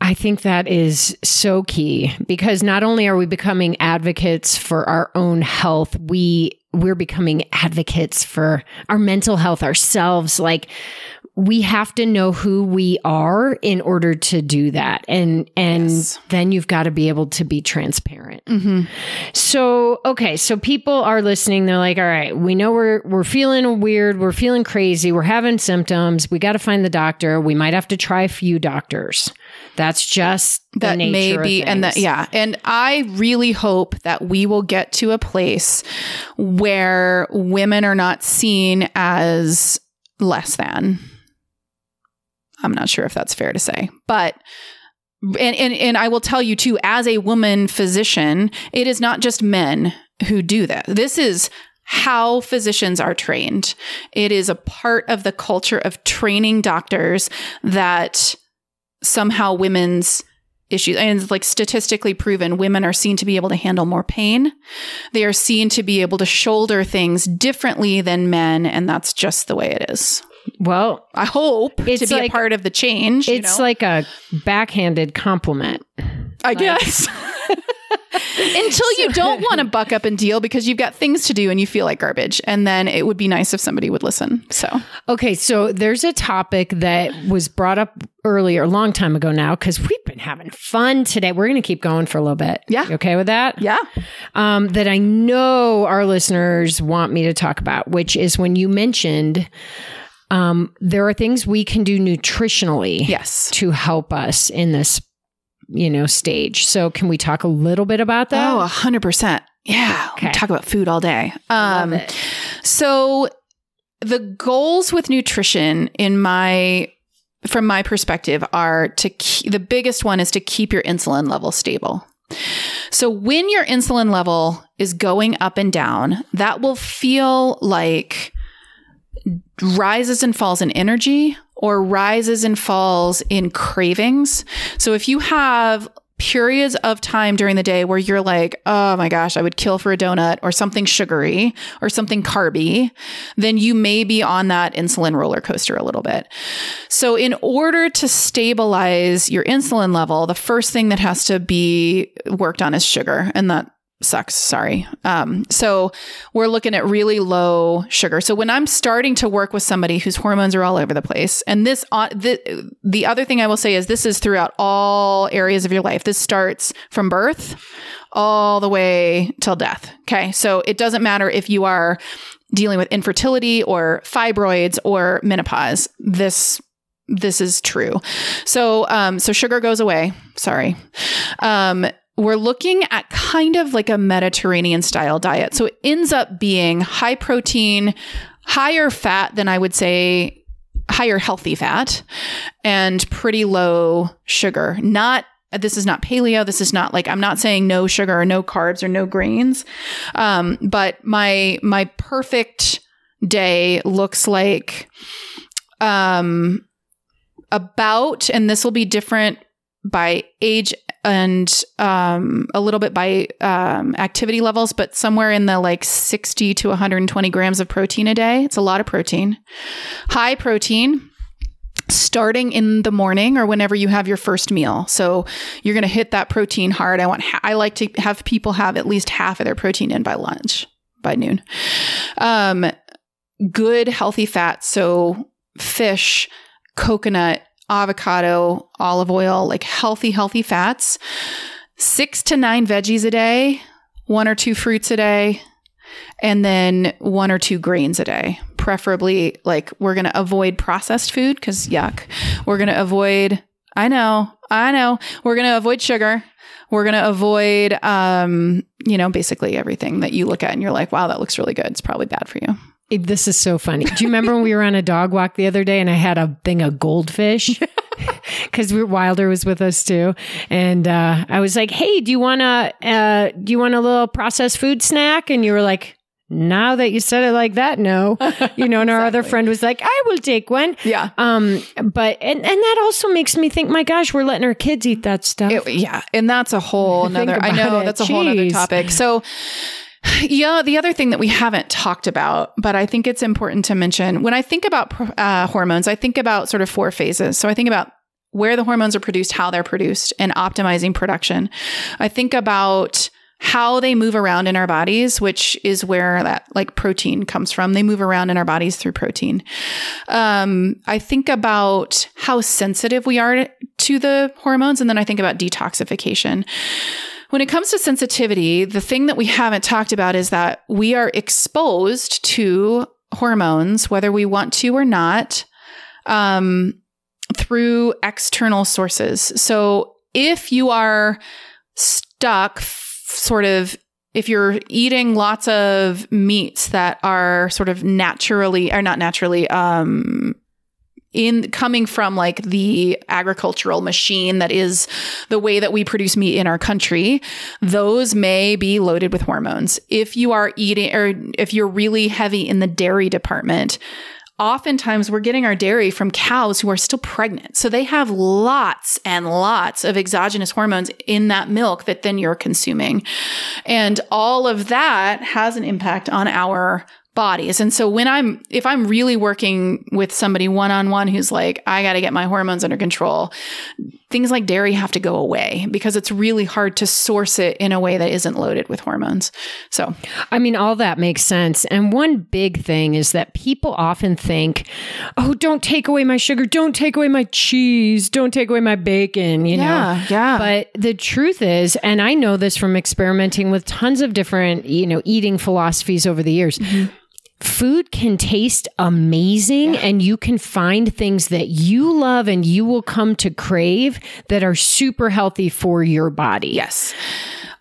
I think that is so key because not only are we becoming advocates for our own health, we we're becoming advocates for our mental health ourselves. Like we have to know who we are in order to do that. And and Yes. then you've got to be able to be transparent. Mm-hmm. So, okay, so people are listening. They're like, "All right, we know we're we're feeling weird, we're feeling crazy, we're having symptoms. We got to find the doctor. We might have to try a few doctors. That's just the that nature may of be and that yeah and i really hope that we will get to a place where women are not seen as less than i'm not sure if that's fair to say but and, and and I will tell you too, as a woman physician, it is not just men who do that. This is how physicians are trained. It is a part of the culture of training doctors that somehow women's issues and like statistically proven women are seen to be able to handle more pain they are seen to be able to shoulder things differently than men and that's just the way it is Well, i hope It's to be like- a part of the change you it's know? like a backhanded compliment. i guess [laughs] until you don't want to buck up and deal because you've got things to do and you feel like garbage and then it would be nice if somebody would listen so Okay, so there's a topic that was brought up earlier, a long time ago now, because we've been having fun today. We're going to keep going for a little bit. Yeah. You okay with that? yeah um, that I know our listeners want me to talk about, which is when you mentioned um, there are things we can do nutritionally yes to help us in this, you know, stage. So can we talk a little bit about that? Oh, a hundred percent. Yeah. Okay. Talk about food all day. Um, Love it. so the goals with nutrition in my from my perspective are to keep, the biggest one is to keep your insulin level stable. So when your insulin level is going up and down, that will feel like rises and falls in energy or rises and falls in cravings. So if you have periods of time during the day where you're like, oh my gosh, I would kill for a donut or something sugary or something carby, then you may be on that insulin roller coaster a little bit. So, in order to stabilize your insulin level, the first thing that has to be worked on is sugar. And that sucks. Sorry. Um, so we're looking at really low sugar. So when I'm starting to work with somebody whose hormones are all over the place, and this, uh, the, the other thing I will say is this is throughout all areas of your life. This starts from birth all the way till death. Okay. So it doesn't matter if you are dealing with infertility or fibroids or menopause. This this is true. So um so sugar goes away. Sorry. Um we're looking at kind of like a Mediterranean style diet. So it ends up being high protein, higher fat than I would say higher healthy fat and pretty low sugar. Not this is not paleo. This is not like I'm not saying no sugar or no carbs or no grains. Um, but my my perfect day looks like um about and this will be different by age and um, a little bit by um, activity levels, but somewhere in the like 60 to 120 grams of protein a day. It's a lot of protein. High protein, starting in the morning or whenever you have your first meal. So you're going to hit that protein hard. I want ha- I like to have people have at least half of their protein in by lunch, by noon. Um good healthy fats, so fish, coconut, avocado, olive oil, like healthy healthy fats. 6 to 9 veggies a day, one or two fruits a day, and then one or two grains a day. preferably like we're going to avoid processed food because yuck. We're going to avoid, I know, I know, we're going to avoid sugar. We're going to avoid, um, you know, basically everything that you look at and you're like, wow, that looks really good. It's probably bad for you. This is so funny. Do you remember when we were on a dog walk the other day and I had a thing of goldfish? [laughs] Because Wilder was with us too, and uh, I was like, "Hey, do you want a uh, do you want a little processed food snack?" And you were like, now that you said it like that, no. You know, and our other friend was like, I will take one. Yeah. Um, but and, and that also makes me think, my gosh, we're letting our kids eat that stuff. It- yeah. And that's a whole [laughs] another I know it. that's a whole other topic. So, yeah, the other thing that we haven't talked about, but I think it's important to mention when I think about uh, hormones, I think about sort of four phases. So I think about where the hormones are produced, how they're produced, and optimizing production. I think about how they move around in our bodies, which is where that like protein comes from. They move around in our bodies through protein. Um, I think about how sensitive we are to the hormones, and then I think about detoxification. When it comes to sensitivity, the thing that we haven't talked about is that we are exposed to hormones, whether we want to or not, um, through external sources. So if you are stuck, f- sort of, if you're eating lots of meats that are sort of naturally, or not naturally, um, in coming from like the agricultural machine that is the way that we produce meat in our country, those may be loaded with hormones. If you are eating or if you're really heavy in the dairy department, oftentimes we're getting our dairy from cows who are still pregnant. So they have lots and lots of exogenous hormones in that milk that then you're consuming. And all of that has an impact on our bodies. And so when I'm if I'm really working with somebody one on one who's like I got to get my hormones under control, things like dairy have to go away because it's really hard to source it in a way that isn't loaded with hormones. So, I mean, all that makes sense. And one big thing is that people often think, oh, don't take away my sugar, don't take away my cheese, don't take away my bacon, you know? Yeah, yeah. But the truth is, and I know this from experimenting with tons of different, you know, eating philosophies over the years. Food can taste amazing, and you can find things that you love and you will come to crave that are super healthy for your body. Yes.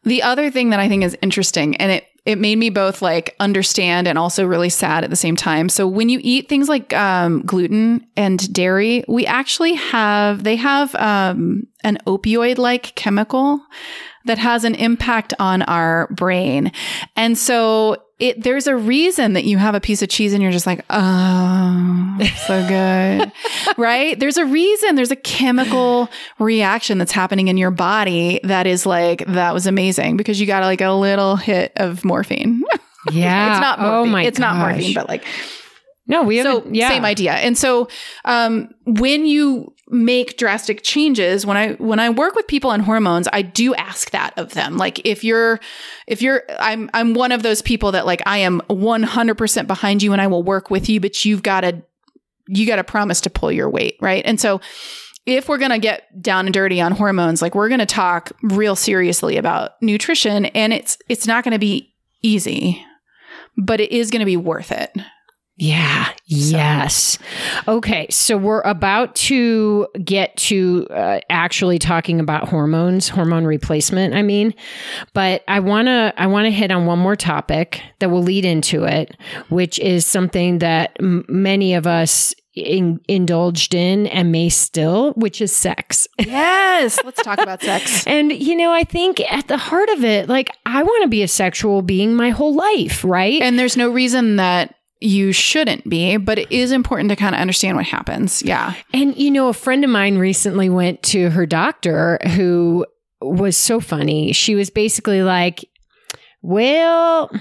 The other thing that I think is interesting, and it it made me both like understand and also really sad at the same time. So when you eat things like um, gluten and dairy, we actually have they have um, an opioid like chemical that has an impact on our brain, and so. It, there's a reason that you have a piece of cheese and you're just like, oh, so good. [laughs] right? There's a reason. There's a chemical reaction that's happening in your body that is like, that was amazing because you got like a little hit of morphine. [laughs] Yeah. it's not morphine. Oh my it's not morphine, but like, No, we so. Yeah. same idea. And so, um, when you make drastic changes, when I when I work with people on hormones, I do ask that of them. Like, if you're, if you're, I'm I'm one of those people that like I am 100 percent behind you, and I will work with you, but you've got to, you got to promise to pull your weight, right? And so. If we're going to get down and dirty on hormones, like we're going to talk real seriously about nutrition and it's it's not going to be easy, but it is going to be worth it. Yeah. Yes. Okay. So we're about to get to uh, actually talking about hormones, hormone replacement. I mean, but I want to I want to hit on one more topic that will lead into it, which is something that m- many of us in, indulged in and may still, which is sex. [laughs] Yes, let's talk about sex. And, you know, I think at the heart of it, like, I want to be a sexual being my whole life, right? And there's no reason that you shouldn't be, but it is important to kind of understand what happens. Yeah. And you know, a friend of mine recently went to her doctor who was so funny. She was basically like, "Well,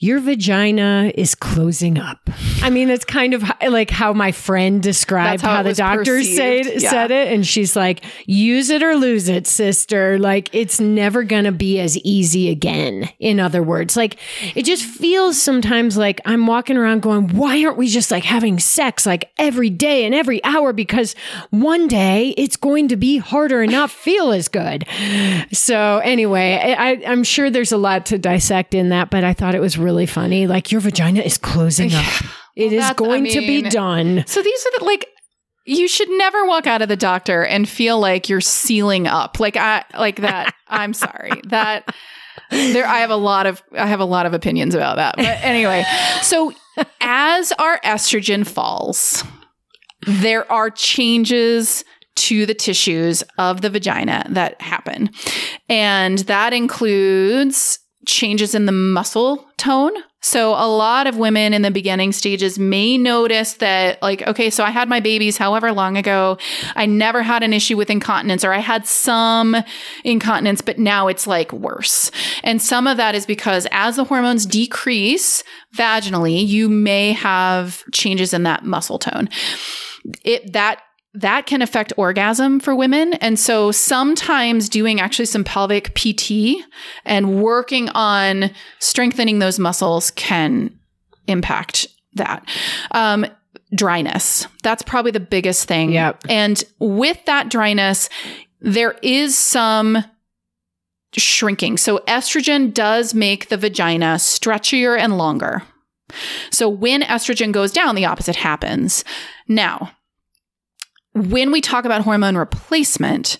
your vagina is closing up." I mean, that's kind of like how my friend described how how, the doctor said. Yeah. said it, and she's like, "Use it or lose it, sister. Like it's never going to be as easy again." In other words, like it just feels sometimes like I'm walking around going, "Why aren't we just like having sex like every day and every hour because one day it's going to be harder and not feel as good." So, anyway, I- I'm sure there's a lot to dissect in that, but I thought it was really really funny? Like your vagina is closing up. It is that's- I going to be done. So these are the like you should never walk out of the doctor and feel like you're sealing up. Like I like that. [laughs] I'm sorry. That there I have a lot of I have a lot of opinions about that. But anyway, so as our estrogen falls, there are changes to the tissues of the vagina that happen. And that includes changes in the muscle tone. So a lot of women in the beginning stages may notice that like okay, so I had my babies however long ago. I never had an issue with incontinence or I had some incontinence but now it's like worse. And some of that is because as the hormones decrease vaginally, you may have changes in that muscle tone. It that that can affect orgasm for women. And so sometimes doing actually some pelvic PT and working on strengthening those muscles can impact that. Um, dryness. That's probably the biggest thing. Yep. And with that dryness, there is some shrinking. So estrogen does make the vagina stretchier and longer. So when estrogen goes down, the opposite happens. Now, when we talk about hormone replacement,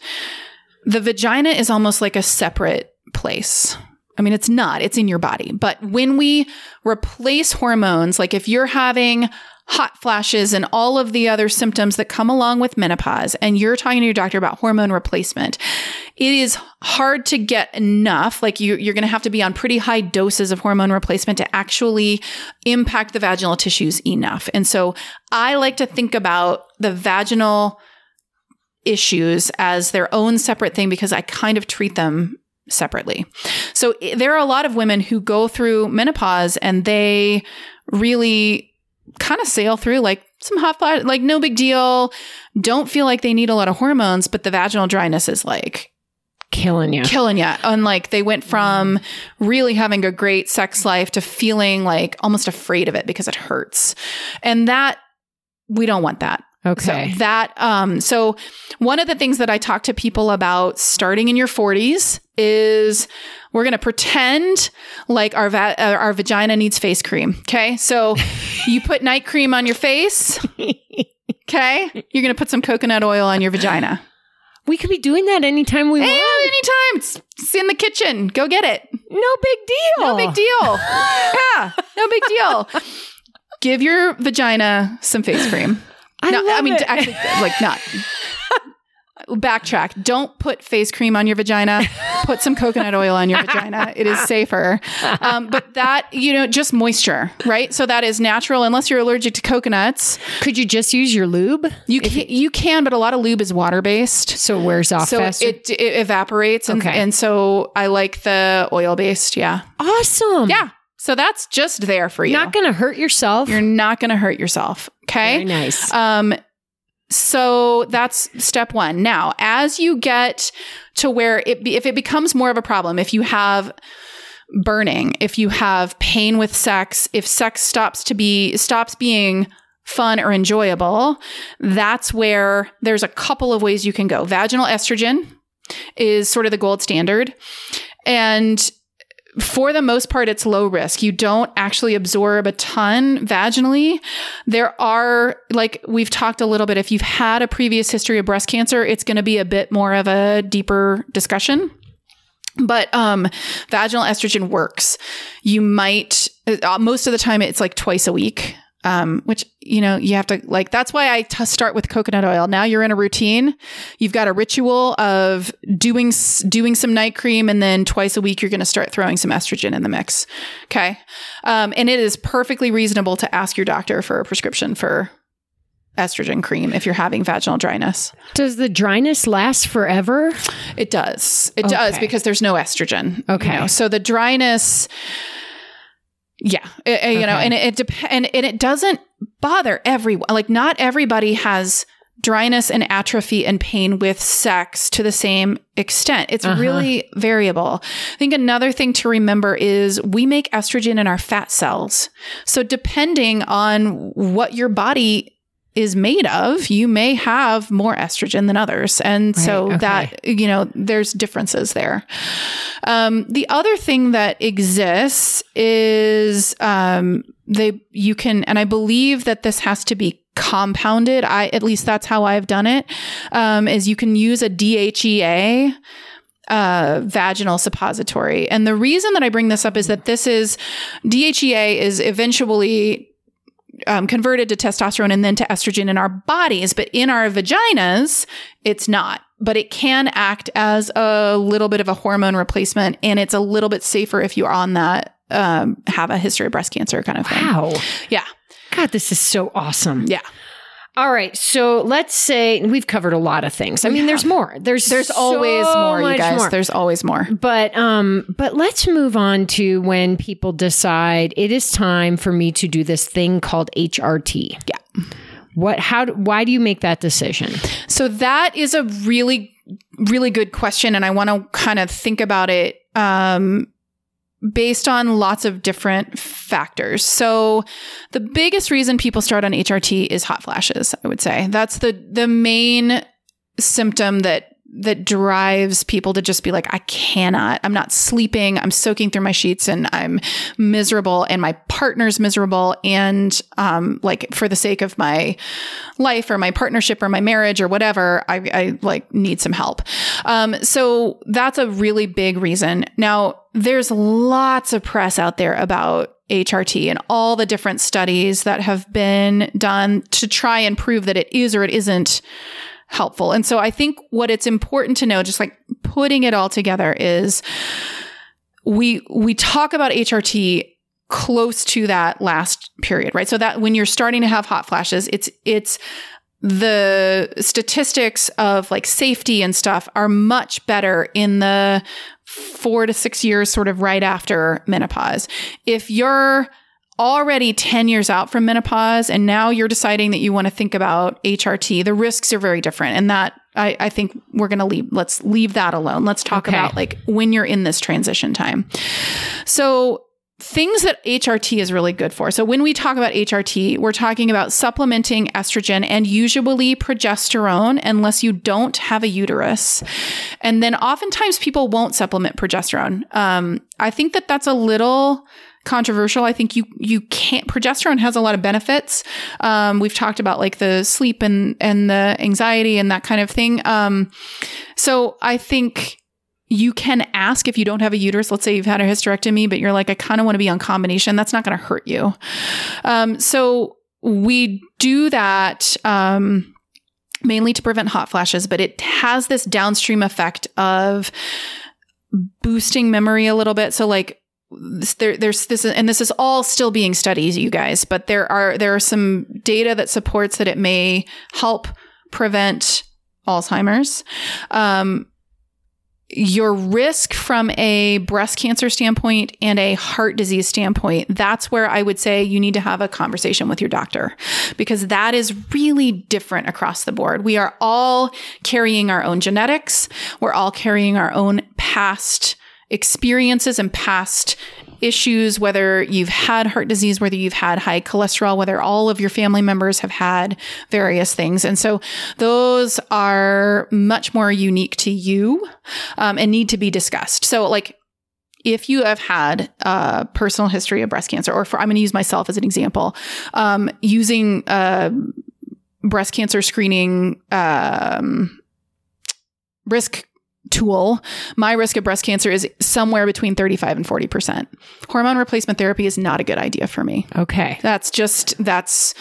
the vagina is almost like a separate place. I mean, it's not, it's in your body. But when we replace hormones, like if you're having hot flashes and all of the other symptoms that come along with menopause, and you're talking to your doctor about hormone replacement, it is hard to get enough. Like you, you're going to have to be on pretty high doses of hormone replacement to actually impact the vaginal tissues enough. And so I like to think about the vaginal issues as their own separate thing because I kind of treat them separately. So eh, there are a lot of women who go through menopause and they really kind of sail through like some hot flash, like no big deal. Don't feel like they need a lot of hormones, but the vaginal dryness is like Killing you. killing you. And like they went from really having a great sex life to feeling like almost afraid of it because it hurts. And that we don't want that. Okay. So that um so one of the things that I talk to people about starting in your 40s is we're going to pretend like our va- uh, our vagina needs face cream, okay? So you put night cream on your face, okay? You're going to put some coconut oil on your vagina. we could be doing that anytime we Hey, want. anytime. It's, it's in the kitchen. Go get it. No big deal. No big deal. yeah, no big deal. Give your vagina some face cream. I no, I mean, it. actually, like not. Backtrack. Don't put face cream on your vagina. [laughs] Put some coconut oil on your vagina. It is safer. Um, but that, you know, just moisture, right? So that is natural unless you're allergic to coconuts. Could you just use your lube? You can, you can, but a lot of lube is water based. So it wears off So faster. it, it evaporates. And, Okay. and so I like the oil based. Yeah. awesome. Yeah. So that's just there for you. Not going to hurt yourself. You're not going to hurt yourself. Okay. Very nice. Um, so that's step one. Now, as you get to where it, be, if it becomes more of a problem, if you have burning, if you have pain with sex, if sex stops to be stops being fun or enjoyable, that's where there's a couple of ways you can go. Vaginal estrogen is sort of the gold standard, and for the most part, it's low risk. You don't actually absorb a ton vaginally. There are, like we've talked a little bit, if you've had a previous history of breast cancer, it's going to be a bit more of a deeper discussion. But um, vaginal estrogen works. You might, uh, most of the time, it's like twice a week. Um, which you know you have to like. That's why I t- start with coconut oil. Now you're in a routine. You've got a ritual of doing s- doing some night cream, and then twice a week you're going to start throwing some estrogen in the mix. Okay, um, and it is perfectly reasonable to ask your doctor for a prescription for estrogen cream if you're having vaginal dryness. Does the dryness last forever? It does. It does because there's no estrogen. you Okay. know. So the dryness, yeah, it- it- you know, and it, it dep- and, and it doesn't bother everyone. Like not everybody has dryness and atrophy and pain with sex to the same extent. It's Uh-huh. really variable. I think another thing to remember is we make estrogen in our fat cells. So depending on what your body is made of, you may have more estrogen than others. And right, so okay. that, you know, there's differences there. Um, the other thing that exists is um, they, you can, and I believe that this has to be compounded. I, at least that's how I've done it. Um, is you can use a DHEA uh, vaginal suppository. And the reason that I bring this up is that this is DHEA is eventually um, converted to testosterone and then to estrogen in our bodies, but in our vaginas, it's not. But it can act as a little bit of a hormone replacement, and it's a little bit safer if you're on that, um, have a history of breast cancer kind of thing. Wow. Yeah. God, this is so awesome. Yeah. All right, so let's say we've covered a lot of things. I mean, there's more. There's there's so always more, you guys. More. There's always more. But um, but let's move on to when people decide it is time for me to do this thing called HRT. Yeah. What? How? Why do you make that decision? So that is a really really good question, and I want to kind of think about it um, based on lots of different factors. So the biggest reason people start on HRT is hot flashes, I would say. That's the the main symptom that that drives people to just be like, I cannot, I'm not sleeping, I'm soaking through my sheets and I'm miserable and my partner's miserable. And, um, like for the sake of my life or my partnership or my marriage or whatever, I, I like need some help. Um, so that's a really big reason. Now, there's lots of press out there about HRT and all the different studies that have been done to try and prove that it is or it isn't helpful. And so I think what it's important to know, just like putting it all together, is we we talk about HRT close to that last period, right? So that when you're starting to have hot flashes, it's it's the statistics of like safety and stuff are much better in the four to six years, sort of right after menopause. If you're already 10 years out from menopause and now you're deciding that you want to think about HRT, the risks are very different. And that I, I think we're going to leave, let's leave that alone. Let's talk okay. about like when you're in this transition time. So things that HRT is really good for. So when we talk about HRT, we're talking about supplementing estrogen and usually progesterone unless you don't have a uterus. And then oftentimes people won't supplement progesterone. Um, I think that that's a little controversial. I think you you can't. Progesterone has a lot of benefits. Um, we've talked about like the sleep and and the anxiety and that kind of thing. Um, so I think you can ask if you don't have a uterus. Let's say you've had a hysterectomy, but you're like, I kind of want to be on combination. That's not going to hurt you. Um, so we do that. Um, mainly to prevent hot flashes, but it has this downstream effect of boosting memory a little bit. So like there, there's this, and this is all still being studied, you guys. But there are there are some data that supports that it may help prevent Alzheimer's. Um, your risk from a breast cancer standpoint and a heart disease standpoint, that's where I would say you need to have a conversation with your doctor because that is really different across the board. We are all carrying our own genetics, we're all carrying our own past experiences and past issues, whether you've had heart disease, whether you've had high cholesterol, whether all of your family members have had various things. And so those are much more unique to you um, and need to be discussed. So, like, if you have had a personal history of breast cancer, or for, I'm going to use myself as an example, um, using uh, breast cancer screening um, risk tool, my risk of breast cancer is somewhere between 35 and 40%. Hormone replacement therapy is not a good idea for me. Okay. That's just, that's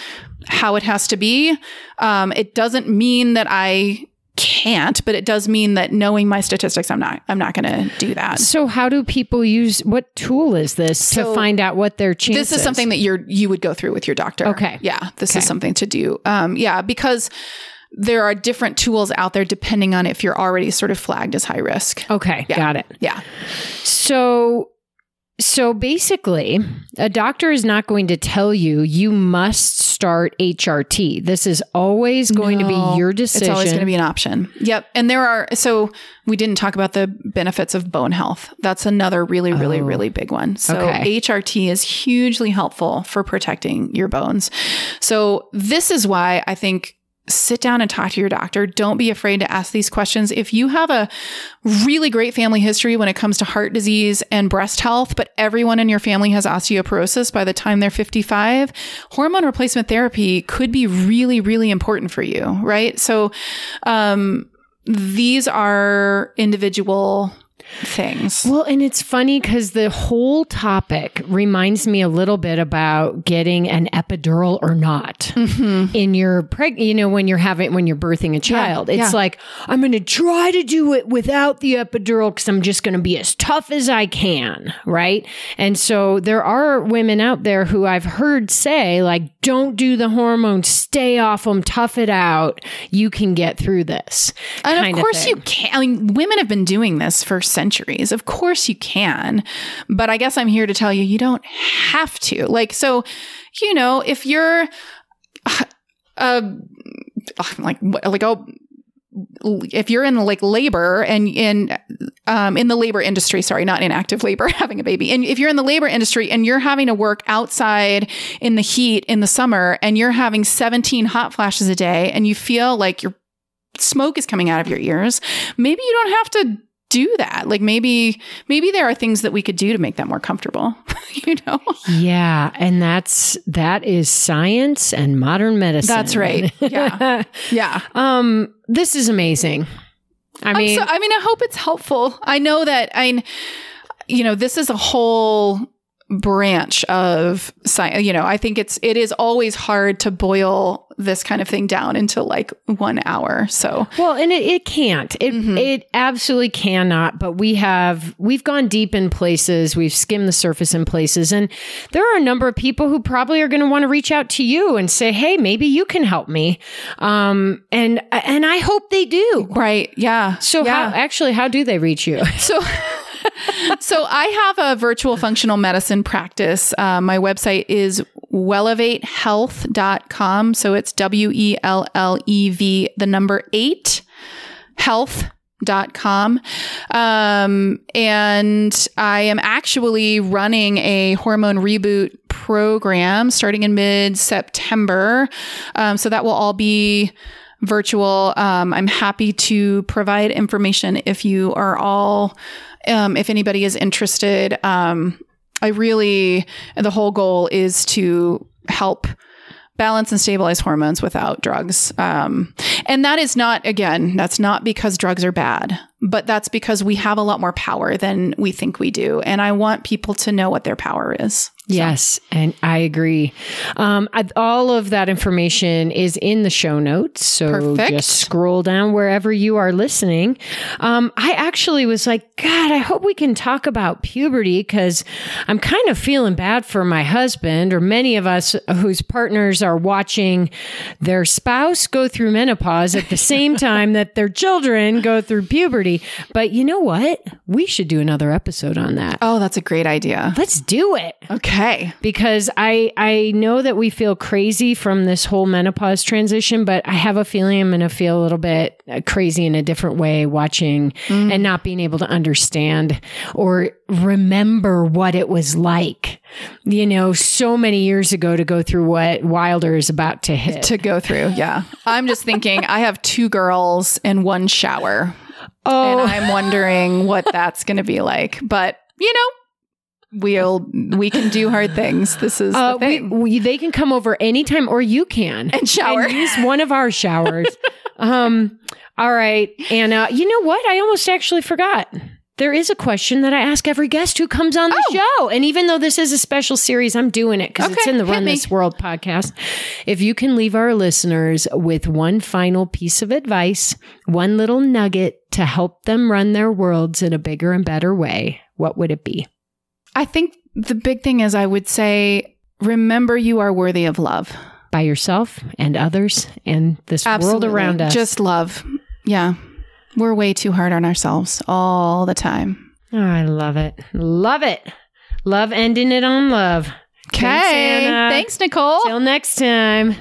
how it has to be. Um, it doesn't mean that I can't, but it does mean that knowing my statistics, I'm not, I'm not going to do that. So how do people use, what tool is this so to find out what their chances? This is something that you're, you would go through with your doctor. Okay. Yeah. This okay. is something to do. Um, yeah, because there are different tools out there depending on if you're already sort of flagged as high risk. Okay, yeah. got it. Yeah. So so basically, a doctor is not going to tell you you must start HRT. This is always going to be your decision. It's always going to be an option. Yep. And there are, so we didn't talk about the benefits of bone health. That's another really, really, Oh. really big one. So Okay. HRT is hugely helpful for protecting your bones. So this is why I think sit down and talk to your doctor. Don't be afraid to ask these questions. If you have a really great family history when it comes to heart disease and breast health, but everyone in your family has osteoporosis by the time they're 55, hormone replacement therapy could be really, really important for you, right? So, um, these are individual things. Well, and it's funny because the whole topic reminds me a little bit about getting an epidural or not mm-hmm. in your preg. You know, when you're having when you're birthing a child, it's yeah. like I'm going to try to do it without the epidural because I'm just going to be as tough as I can, right? And so there are women out there who I've heard say like, "Don't do the hormones, stay off them, tough it out. You can get through this." And of course thing. you can. I mean, women have been doing this for centuries. Of course you can. But I guess I'm here to tell you, you don't have to. Like, so, you know, if you're, [sighs] uh, [sighs] like, like, oh, if you're in like labor and in um, in the labor industry, sorry, not in active labor, [laughs] having a baby, and if you're in the labor industry and you're having to work outside in the heat in the summer and you're having 17 hot flashes a day and you feel like your smoke is coming out of your ears, maybe you don't have to do that. Like maybe maybe there are things that we could do to make that more comfortable. [laughs] you know, Yeah, and that's that is science and modern medicine. That's right. Yeah. [laughs] yeah. um, this is amazing. I mean, so, I mean, I hope it's helpful. I know that I, you know, this is a whole branch of science. You know, I think it's it is always hard to boil this kind of thing down into like one hour. So well, and it, it can't. It Mhm. it absolutely cannot. But we have we've gone deep in places. We've skimmed the surface in places, and there are a number of people who probably are going to want to reach out to you and say, "Hey, maybe you can help me." Um, and and I hope they do. right, yeah. So yeah. how actually how do they reach you? So, [laughs] [laughs] so I have a virtual functional medicine practice. Uh, my website is wellev8health.com. So it's W E L L E V, the number eight, health health.com. Um, and I am actually running a hormone reboot program starting in mid September. Um, so that will all be virtual. Um, I'm happy to provide information if you are all, um, if anybody is interested. Um, I really, the whole goal is to help balance and stabilize hormones without drugs. Um, and that is not, again, that's not because drugs are bad, but that's because we have a lot more power than we think we do. And I want people to know what their power is. Yes, and I agree. Um, I, all of that information is in the show notes. So Perfect. just scroll down wherever you are listening. Um, I actually was like, God, I hope we can talk about puberty because I'm kind of feeling bad for my husband or many of us whose partners are watching their spouse go through menopause at the same [laughs] time that their children go through puberty. But you know what? We should do another episode on that. Oh, that's a great idea. Let's do it Okay. Because I I know that we feel crazy from this whole menopause transition, but I have a feeling I'm going to feel a little bit uh, crazy in a different way watching and not being able to understand or remember what it was like. You know, so many years ago to go through what Wilder is about to hit. To go through. Yeah. I'm just thinking I have two girls and one shower. oh, And I'm wondering what that's going to be like. But, you know, we'll we can do hard things. This is Uh, the thing. we, they can come over anytime, or you can And shower. and use one of our showers. [laughs] um, all right, and uh, you know what? I almost actually forgot. There is a question that I ask every guest who comes on the show, and even though this is a special series, I'm doing it because it's in the Run me. This World podcast. If you can leave our listeners with one final piece of advice, one little nugget to help them run their worlds in a bigger and better way, what would it be? I think the big thing is I would say remember you are worthy of love. By yourself and others and this world around us. Just love. Yeah. We're way too hard on ourselves all the time. Oh, I love it. Love it. Love ending it on love. Okay. Thanks, Nicole. Till next time.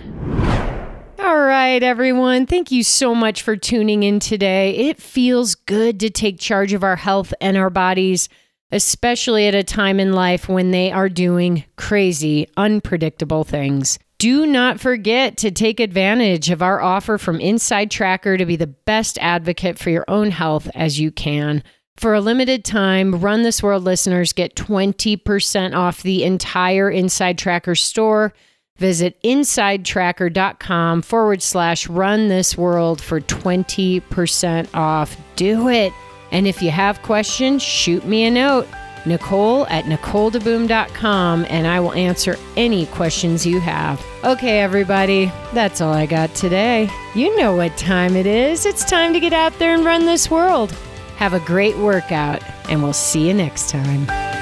All right, everyone. Thank you so much for tuning in today. It feels good to take charge of our health and our bodies, especially at a time in life when they are doing crazy, unpredictable things. Do not forget to take advantage of our offer from InsideTracker to be the best advocate for your own health as you can. For a limited time, Run This World listeners get 20% off the entire InsideTracker store. Visit insidetracker.com forward slash run this world for 20% off. Do it. And if you have questions, shoot me a note. Nicole at NicoleDeBoom.com and I will answer any questions you have. Okay, everybody, that's all I got today. You know what time it is. It's time to get out there and run this world. Have a great workout, and we'll see you next time.